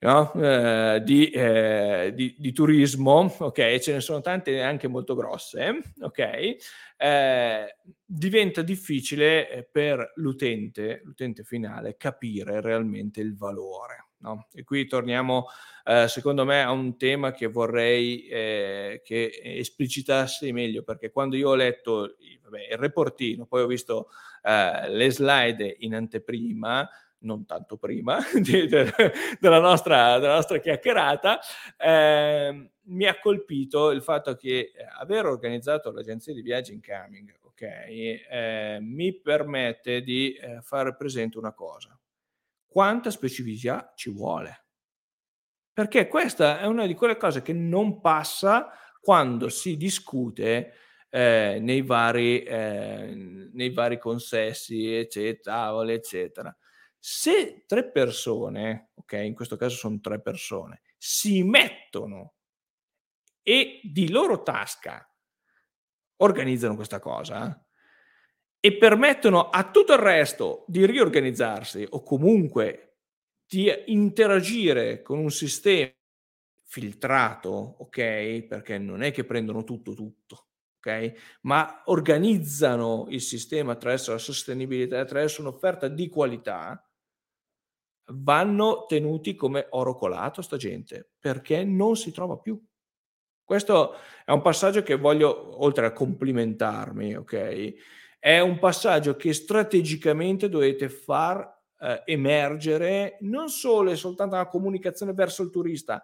S1: no? eh, di, eh, di, di, turismo, ok? Ce ne sono tante anche molto grosse, ok? Eh, diventa difficile eh, per l'utente, l'utente finale, capire realmente il valore. No? E qui torniamo, eh, secondo me, a un tema che vorrei eh, che esplicitassi meglio, perché quando io ho letto vabbè, il reportino, poi ho visto le slide in anteprima, non tanto prima <laughs> della, nostra, della, nostra, chiacchierata, eh, mi ha colpito il fatto che eh, aver organizzato l'agenzia di viaggi incoming okay, eh, mi permette di eh, fare presente una cosa. Quanta specificità ci vuole? Perché questa è una di quelle cose che non passa quando si discute eh, nei, vari, eh, nei vari consessi, eccetera, tavole, eccetera. Se tre persone, ok, in questo caso sono tre persone, si mettono e di loro tasca organizzano questa cosa e permettono a tutto il resto di riorganizzarsi o comunque di interagire con un sistema filtrato, ok? Perché non è che prendono tutto tutto, ok? Ma organizzano il sistema attraverso la sostenibilità, attraverso un'offerta di qualità vanno tenuti come oro colato sta gente, perché non si trova più. Questo è un passaggio che voglio, oltre a complimentarmi, ok? È un passaggio che strategicamente dovete far eh, emergere non solo e soltanto la comunicazione verso il turista,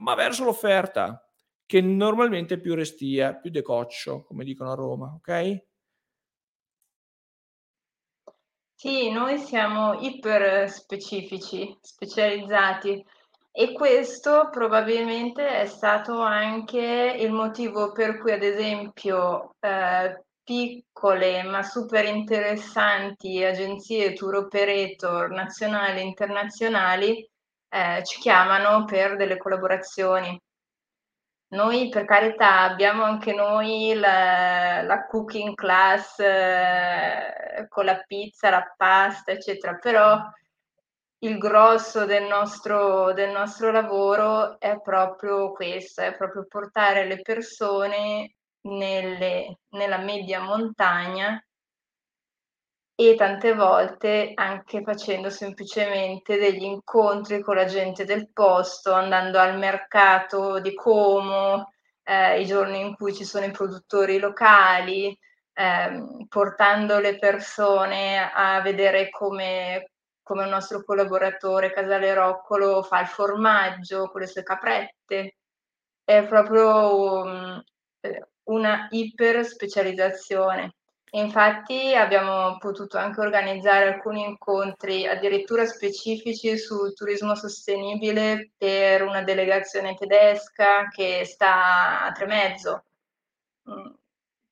S1: ma verso l'offerta, che normalmente è più restia, più decoccio, come dicono a Roma, ok?
S2: Sì, noi siamo iper specifici, specializzati e questo probabilmente è stato anche il motivo per cui, ad esempio, eh, piccole ma super interessanti agenzie tour operator nazionali e internazionali eh, ci chiamano per delle collaborazioni. Noi per carità abbiamo anche noi la, la cooking class eh, con la pizza, la pasta, eccetera, però il grosso del nostro, del nostro lavoro è proprio questo, è proprio portare le persone nelle, nella media montagna e tante volte anche facendo semplicemente degli incontri con la gente del posto, andando al mercato di Como, eh, i giorni in cui ci sono i produttori locali, eh, portando le persone a vedere come, come il nostro collaboratore Casale Roccolo fa il formaggio con le sue caprette. È proprio um, una iper specializzazione. Infatti abbiamo potuto anche organizzare alcuni incontri addirittura specifici sul turismo sostenibile per una delegazione tedesca che sta a Tremezzo. Mm,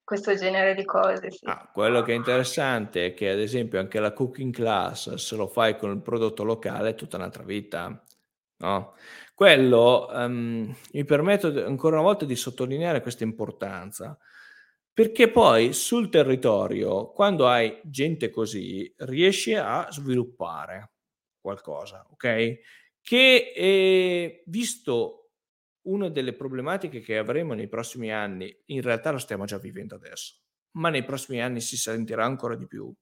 S2: questo genere di cose, sì.
S1: Ah, quello che è interessante è che ad esempio anche la cooking class, se lo fai con il prodotto locale, è tutta un'altra vita. No? Quello um, mi permetto ancora una volta di sottolineare questa importanza perché poi sul territorio, quando hai gente così, riesci a sviluppare qualcosa, ok? Che eh, visto una delle problematiche che avremo nei prossimi anni, in realtà lo stiamo già vivendo adesso, ma nei prossimi anni si sentirà ancora di più,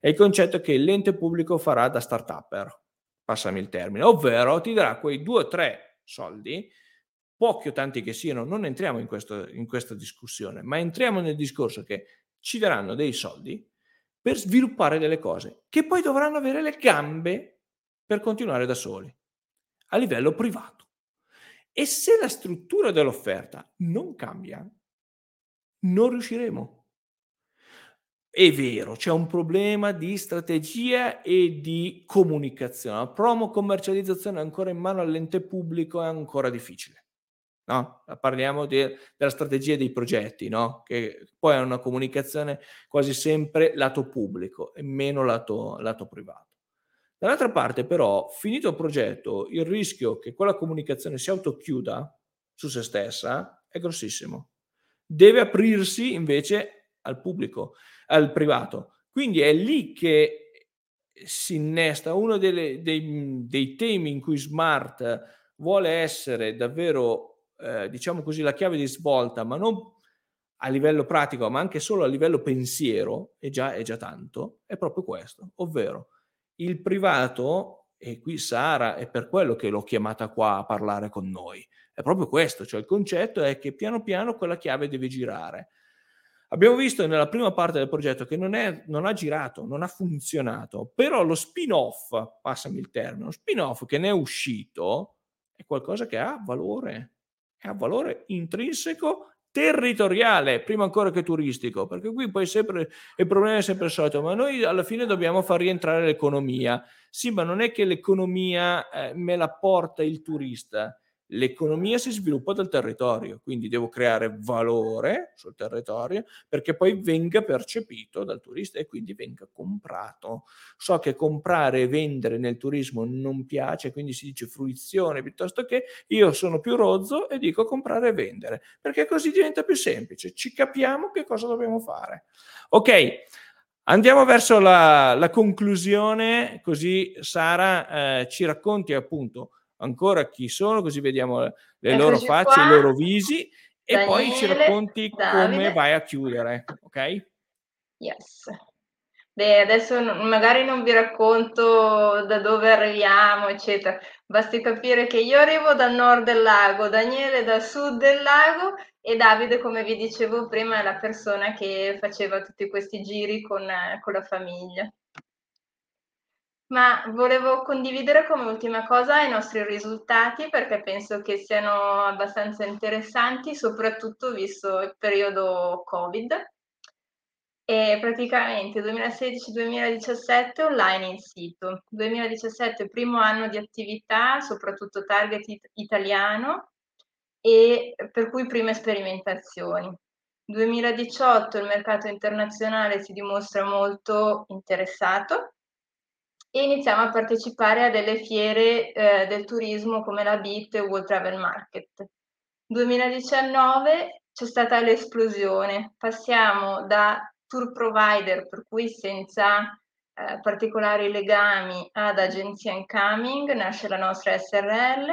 S1: è il concetto che l'ente pubblico farà da start-upper, passami il termine, ovvero ti darà quei due o tre soldi, pochi o tanti che siano, non entriamo in, questo, in questa discussione, ma entriamo nel discorso che ci daranno dei soldi per sviluppare delle cose che poi dovranno avere le gambe per continuare da soli, a livello privato. E se la struttura dell'offerta non cambia, non riusciremo. È vero, c'è un problema di strategia e di comunicazione. La promo commercializzazione ancora in mano all'ente pubblico è ancora difficile. No? Parliamo de, della strategia dei progetti, no? che poi è una comunicazione quasi sempre lato pubblico e meno lato, lato privato. Dall'altra parte, però, finito il progetto, il rischio che quella comunicazione si autochiuda su se stessa è grossissimo. Deve aprirsi invece al pubblico, al privato. Quindi è lì che si innesta uno delle, dei, dei temi in cui Smart vuole essere davvero eh, diciamo così, la chiave di svolta, ma non a livello pratico, ma anche solo a livello pensiero, è già, è già tanto, è proprio questo, ovvero il privato, e qui Sara è per quello che l'ho chiamata qua a parlare con noi, è proprio questo, cioè il concetto è che piano piano quella chiave deve girare. Abbiamo visto nella prima parte del progetto che non, è, non ha girato, non ha funzionato, però lo spin-off, passami il termine, lo spin-off che ne è uscito è qualcosa che ha valore, ha valore intrinseco territoriale, prima ancora che turistico, perché qui poi sempre il problema è sempre il solito, ma noi alla fine dobbiamo far rientrare l'economia. Sì, ma non è che l'economia eh, me la porta il turista, L'economia si sviluppa dal territorio, quindi devo creare valore sul territorio perché poi venga percepito dal turista e quindi venga comprato. So che comprare e vendere nel turismo non piace, quindi si dice fruizione piuttosto che io sono più rozzo e dico comprare e vendere, perché così diventa più semplice, ci capiamo che cosa dobbiamo fare. Ok, Andiamo verso la, la conclusione, così Sara eh, ci racconti appunto ancora chi sono, così vediamo le Eccoci loro facce, qua. i loro visi e Daniele, poi ci racconti Davide. come vai a chiudere, ok?
S2: Yes. Beh, adesso magari non vi racconto da dove arriviamo, eccetera. Basti capire che io arrivo dal nord del lago, Daniele dal sud del lago e Davide, come vi dicevo prima, è la persona che faceva tutti questi giri con, con la famiglia. Ma volevo condividere come ultima cosa i nostri risultati perché penso che siano abbastanza interessanti, soprattutto visto il periodo Covid. E praticamente 2016-2017 online in sito, 2017 primo anno di attività, soprattutto target it- italiano e per cui prime sperimentazioni. 2018 il mercato internazionale si dimostra molto interessato e iniziamo a partecipare a delle fiere eh, del turismo come la BIT e World Travel Market. 2019 c'è stata l'esplosione, passiamo da tour provider, per cui senza eh, particolari legami, ad agenzia incoming, nasce la nostra SRL,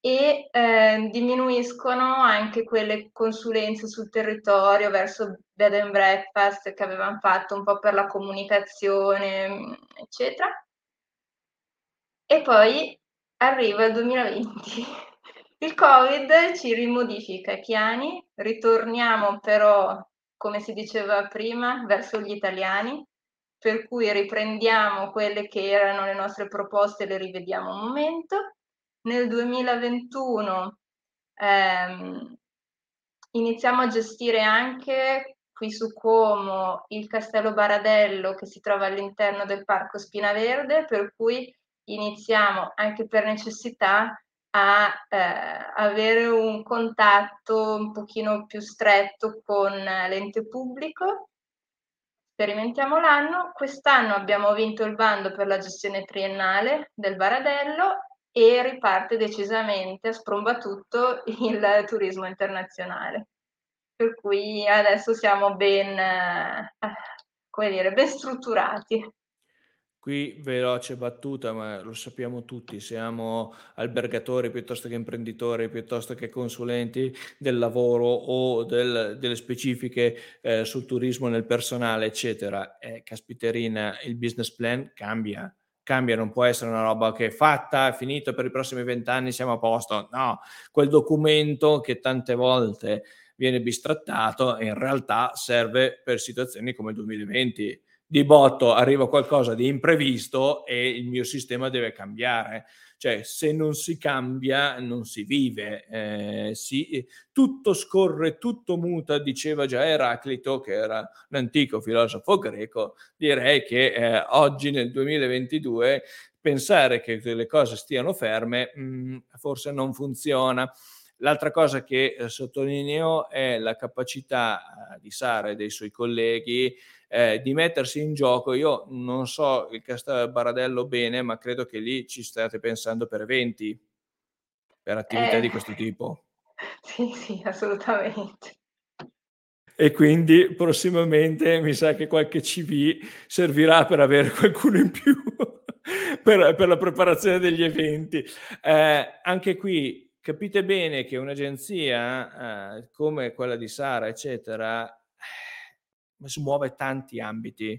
S2: e eh, diminuiscono anche quelle consulenze sul territorio verso bed and breakfast che avevamo fatto un po' per la comunicazione, eccetera. E poi arriva il 2020. <laughs> Il Covid ci rimodifica i piani, ritorniamo però, come si diceva prima, verso gli italiani, per cui riprendiamo quelle che erano le nostre proposte e le rivediamo un momento nel 2021 ehm, iniziamo a gestire anche qui su Como il Castello Baradello che si trova all'interno del Parco Spina Verde, per cui iniziamo anche per necessità a eh, avere un contatto un pochino più stretto con l'ente pubblico. Sperimentiamo l'anno. Quest'anno abbiamo vinto il bando per la gestione triennale del Baradello e riparte decisamente a sprombatutto <laughs> il turismo internazionale. Per cui adesso siamo ben, eh, come dire, ben strutturati.
S1: Qui veloce battuta, ma lo sappiamo tutti, siamo albergatori piuttosto che imprenditori, piuttosto che consulenti del lavoro o del, delle specifiche eh, sul turismo nel personale, eccetera. Eh, caspiterina, il business plan cambia cambia, non può essere una roba che è fatta, finito per i prossimi vent'anni, siamo a posto. No, quel documento che tante volte viene bistrattato in realtà serve per situazioni come il 2020. Di botto arriva qualcosa di imprevisto e il mio sistema deve cambiare cioè se non si cambia non si vive, eh, si, tutto scorre, tutto muta, diceva già Eraclito, che era l'antico filosofo greco, direi che eh, oggi nel 2022 pensare che le cose stiano ferme mh, mm, forse non funziona. L'altra cosa che eh, sottolineo è la capacità eh, di Sara e dei suoi colleghi eh, di mettersi in gioco. Io non so il Castel Baradello bene, ma credo che lì ci state pensando per eventi, per attività
S2: eh,
S1: di questo tipo. <laughs>
S2: Sì, sì, assolutamente.
S1: E quindi prossimamente mi sa che qualche CV servirà per avere qualcuno in più <laughs> per, per, la preparazione degli eventi. Eh, anche qui capite bene che un'agenzia eh, come quella di Sara, eccetera, smuove tanti ambiti.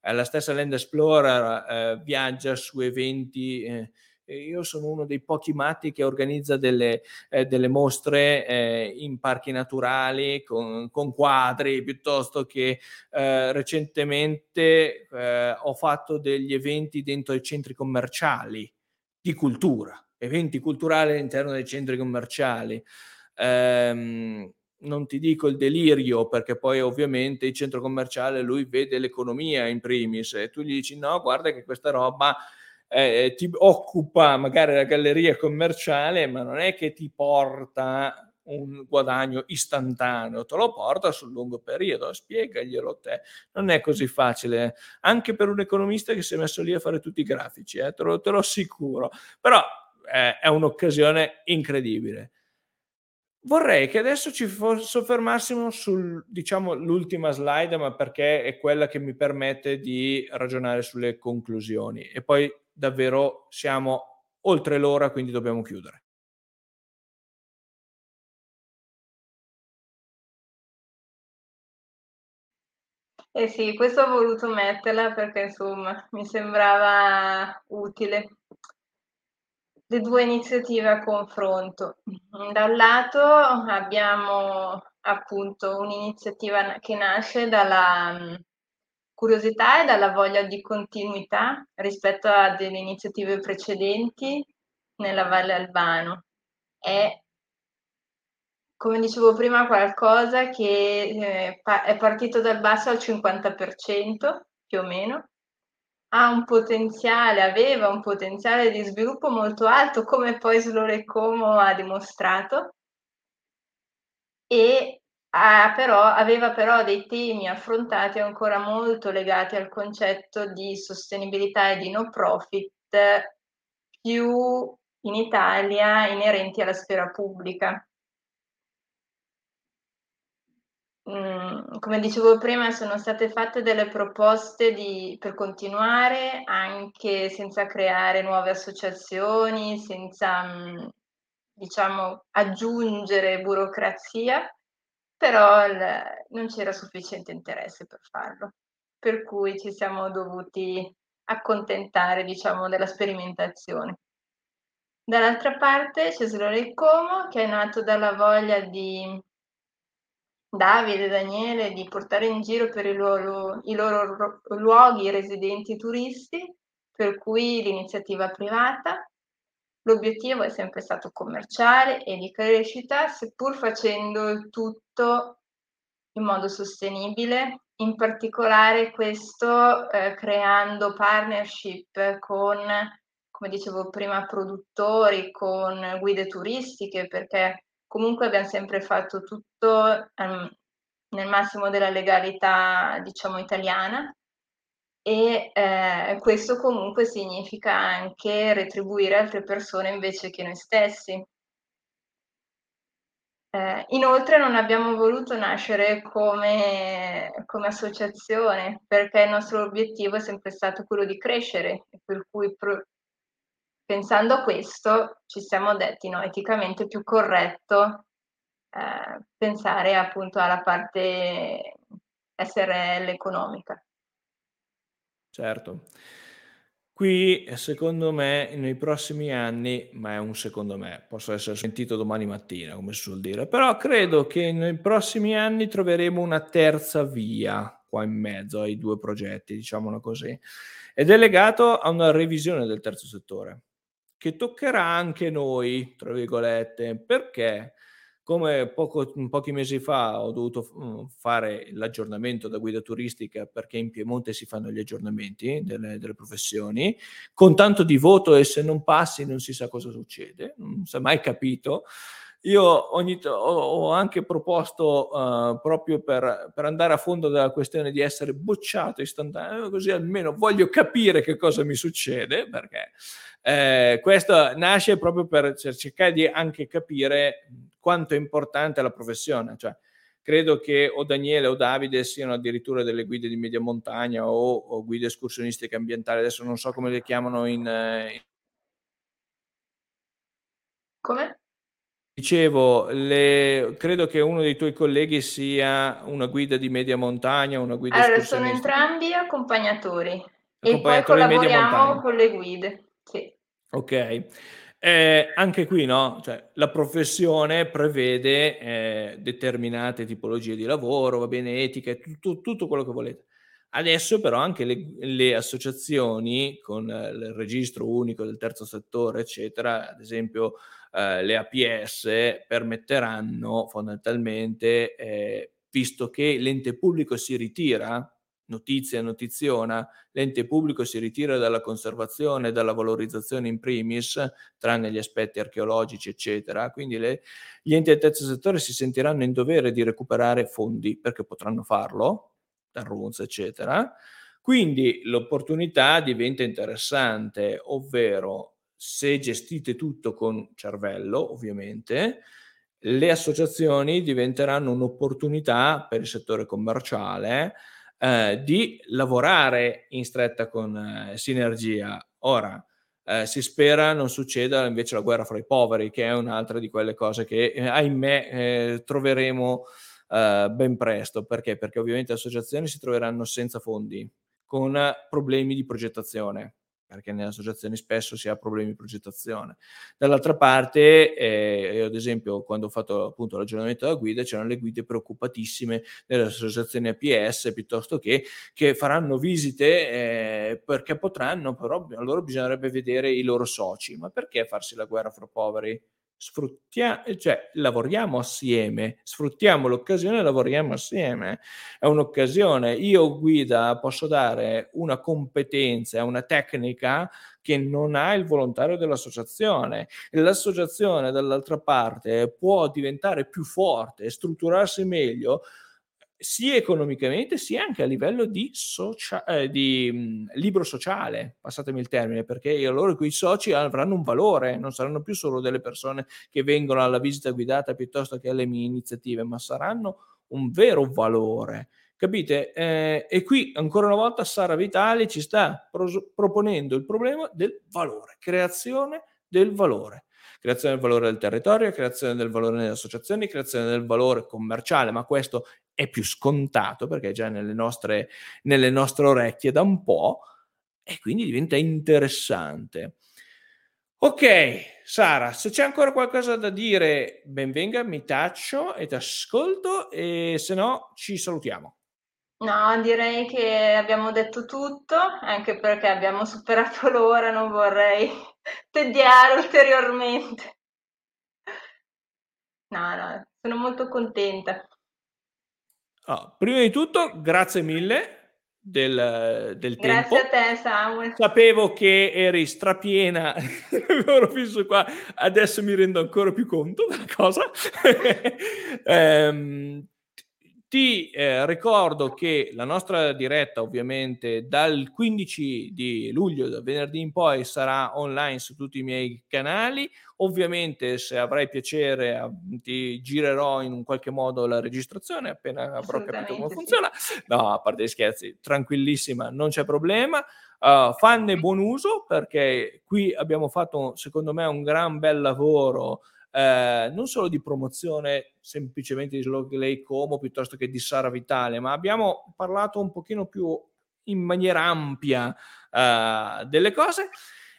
S1: Eh, la stessa Land Explorer eh, viaggia su eventi. Eh, io sono uno dei pochi matti che organizza delle, eh, delle mostre eh, in parchi naturali con, con quadri, piuttosto che eh, recentemente ho fatto degli eventi dentro i centri commerciali di cultura, eventi culturali all'interno dei centri commerciali. Ehm, non ti dico il delirio, perché poi ovviamente il centro commerciale lui vede l'economia in primis e tu gli dici no, guarda che questa roba eh, ti occupa magari la galleria commerciale, ma non è che ti porta un guadagno istantaneo, te lo porta sul lungo periodo, spiegaglielo te. Non è così facile, anche per un economista che si è messo lì a fare tutti i grafici, eh, te, lo, te, lo, assicuro. Però è un'occasione incredibile. Vorrei che adesso ci soffermassimo sul, diciamo, l'ultima slide, ma perché è quella che mi permette di ragionare sulle conclusioni. E poi davvero siamo oltre l'ora, quindi dobbiamo chiudere.
S2: Eh sì, questo ho voluto metterla perché insomma mi sembrava utile le due iniziative a confronto. Da un lato abbiamo appunto un'iniziativa che nasce dalla mm, curiosità e dalla voglia di continuità rispetto a delle iniziative precedenti nella Valle Albano. È, come dicevo prima, qualcosa che eh, è partito dal basso al 50% più o meno ha un potenziale, aveva un potenziale di sviluppo molto alto, come poi Slore Como ha dimostrato, e ha però, aveva però dei temi affrontati ancora molto legati al concetto di sostenibilità e di no profit più in Italia inerenti alla sfera pubblica. Mhmm, come dicevo prima, sono state fatte delle proposte di per continuare, anche senza creare nuove associazioni, senza, mhmm, diciamo, aggiungere burocrazia, però il non c'era sufficiente interesse per farlo. Per cui ci siamo dovuti accontentare, diciamo, della sperimentazione. Dall'altra parte c'è Slowly Como, che è nato dalla voglia di Davide e Daniele di portare in giro per i loro, i loro luoghi i residenti turisti, per cui l'iniziativa privata. L'obiettivo è sempre stato commerciale e di crescita, seppur facendo il tutto in modo sostenibile, in particolare questo eh, creando partnership con, come dicevo prima, produttori, con guide turistiche, perché comunque abbiamo sempre fatto tutto um, nel massimo della legalità, diciamo, italiana e eh, questo comunque significa anche retribuire altre persone invece che noi stessi. Eh, inoltre non abbiamo voluto nascere come, come, associazione perché il nostro obiettivo è sempre stato quello di crescere, per cui pro- pensando a questo ci siamo detti no, eticamente più corretto eh, pensare appunto alla parte SRL economica.
S1: Certo. Qui, secondo me, nei prossimi anni, ma è un secondo me, posso essere sentito domani mattina, come si suol dire, però credo che nei prossimi anni troveremo una terza via qua in mezzo ai due progetti, diciamolo così, ed è legato a una revisione del terzo settore, che toccherà anche noi, tra virgolette, perché come poco, pochi mesi fa ho dovuto mm, fare l'aggiornamento da guida turistica perché in Piemonte si fanno gli aggiornamenti delle, delle, professioni, con tanto di voto e se non passi non si sa cosa succede, non si è mai capito. Io ogni, ho, anche proposto uh, proprio per, per, andare a fondo della questione di essere bocciato istantaneo, così almeno voglio capire che cosa mi succede, perché eh, questo nasce proprio per cercare di anche capire quanto è importante la professione. Cioè, credo che o Daniele o Davide siano addirittura delle guide di media montagna o, o guide escursionistiche ambientali, adesso non so come le chiamano in... Eh...
S2: Come?
S1: Dicevo, le... credo che uno dei tuoi colleghi sia una guida di media montagna, una guida
S2: allora, sono entrambi accompagnatori, accompagnatori e poi collaboriamo con le guide. Sì.
S1: Ok. Eh, anche qui no, cioè, la professione prevede eh, determinate tipologie di lavoro, va bene, etica, tutto, tutto quello che volete. Adesso però anche le, le associazioni con eh, il registro unico del terzo settore, eccetera, ad esempio eh, le APS, permetteranno fondamentalmente, eh, visto che l'ente pubblico si ritira notizia notiziona, l'ente pubblico si ritira dalla conservazione, dalla valorizzazione in primis, tranne gli aspetti archeologici, eccetera. Quindi le, gli enti del terzo settore si sentiranno in dovere di recuperare fondi perché potranno farlo, dal RUNS, eccetera. Quindi l'opportunità diventa interessante, ovvero se gestite tutto con cervello, ovviamente, le associazioni diventeranno un'opportunità per il settore commerciale eh, di lavorare in stretta con eh, sinergia. Ora, eh, si spera non succeda invece la guerra fra i poveri, che è un'altra di quelle cose che, eh, ahimè, eh, troveremo eh, ben presto. Perché? Perché ovviamente le associazioni si troveranno senza fondi, con problemi di progettazione perché nelle associazioni spesso si ha problemi di progettazione. Dall'altra parte, eh, ad esempio, quando ho fatto appunto l'aggiornamento della guida, c'erano le guide preoccupatissime delle associazioni APS piuttosto che, che faranno visite eh, perché potranno, però allora bisognerebbe vedere i loro soci. Ma perché farsi la guerra fra poveri? Sfruttiamo, cioè lavoriamo assieme, sfruttiamo l'occasione e lavoriamo assieme. È un'occasione. Io guida posso dare una competenza, una tecnica che non ha il volontario dell'associazione. L'associazione dall'altra parte può diventare più forte strutturarsi meglio sia economicamente sia anche a livello di, socia- eh, di mh, libro sociale, passatemi il termine, perché loro quei soci avranno un valore, non saranno più solo delle persone che vengono alla visita guidata piuttosto che alle mie iniziative, ma saranno un vero valore. Capite? Eh, e qui ancora una volta Sara Vitali ci sta pros- proponendo il problema del valore, creazione del valore creazione del valore del territorio, creazione del valore nelle associazioni, creazione del valore commerciale, ma questo è più scontato perché è già nelle nostre, nelle nostre orecchie da un po' e quindi diventa interessante. Ok, Sara, se c'è ancora qualcosa da dire, benvenga, mi taccio e ti ascolto e se no ci salutiamo.
S2: No, direi che abbiamo detto tutto, anche perché abbiamo superato <laughs> l'ora, non vorrei <laughs> tediare ulteriormente. No, no, sono molto contenta.
S1: Oh, prima di tutto, grazie mille del, del tempo.
S2: Grazie a te, Samuel.
S1: Sapevo che eri strapiena, <laughs> ero fisso qua, adesso mi rendo ancora più conto della cosa. um, ti eh, ricordo che la nostra diretta ovviamente dal 15 di luglio, da venerdì in poi, sarà online su tutti i miei canali. Ovviamente se avrai piacere ti girerò in un qualche modo la registrazione appena avrò capito come funziona. No, a parte gli scherzi, tranquillissima, non c'è problema. Uh, fanne buon uso perché qui abbiamo fatto secondo me un gran bel lavoro eh, non solo di promozione semplicemente di Slogley Como piuttosto che di Sara Vitale, ma abbiamo parlato un pochino più in maniera ampia uh, delle cose.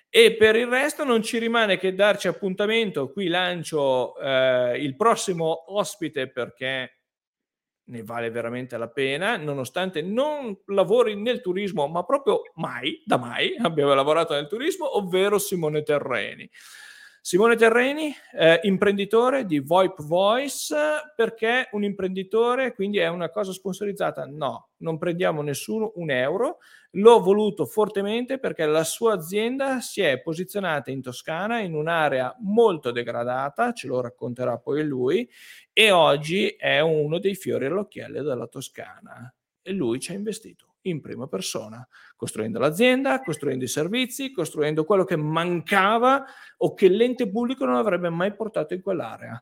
S1: E per il resto non ci rimane che darci appuntamento. Qui lancio uh, il prossimo ospite perché ne vale veramente la pena, nonostante non lavori nel turismo, ma proprio mai, da mai, abbiamo lavorato nel turismo, ovvero Simone Terreni. Simone Terreni, eh, imprenditore di VoIP Voice, perché un imprenditore quindi è una cosa sponsorizzata? No, non prendiamo nessuno un euro, l'ho voluto fortemente perché la sua azienda si è posizionata in Toscana in un'area molto degradata, ce lo racconterà poi lui, e oggi è uno dei fiori all'occhiello della Toscana. E lui ci ha investito in prima persona, costruendo l'azienda, costruendo i servizi, costruendo quello che mancava o che l'ente pubblico non avrebbe mai portato in quell'area.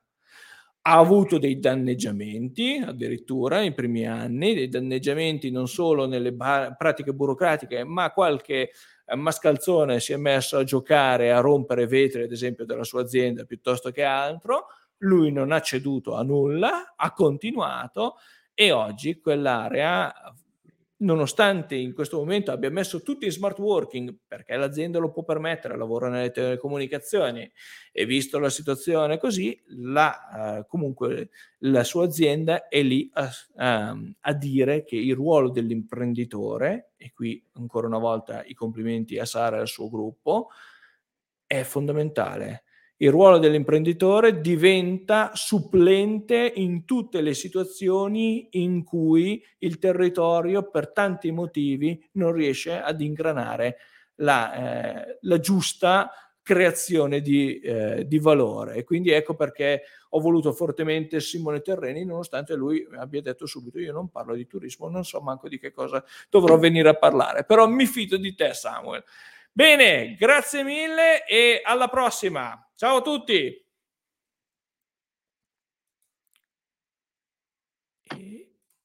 S1: Ha avuto dei danneggiamenti addirittura nei primi anni, dei danneggiamenti non solo nelle bar- pratiche burocratiche, ma qualche eh, mascalzone si è messo a giocare, a rompere vetri, ad esempio, della sua azienda piuttosto che altro. Lui non ha ceduto a nulla, ha continuato e oggi quell'area nonostante in questo momento abbia messo tutti in smart working perché l'azienda lo può permettere, lavora nelle telecomunicazioni e visto la situazione così, la, uh, comunque la sua azienda è lì a, a, a, dire che il ruolo dell'imprenditore, e qui ancora una volta i complimenti a Sara e al suo gruppo, è fondamentale il ruolo dell'imprenditore diventa supplente in tutte le situazioni in cui il territorio per tanti motivi non riesce ad ingranare la, eh, la giusta creazione di, eh, di, valore. Quindi ecco perché ho voluto fortemente Simone Terreni, nonostante lui abbia detto subito: Io non parlo di turismo, non so manco di che cosa dovrò venire a parlare, però mi fido di te, Samuel. Bene, grazie mille e alla prossima. Ciao a tutti.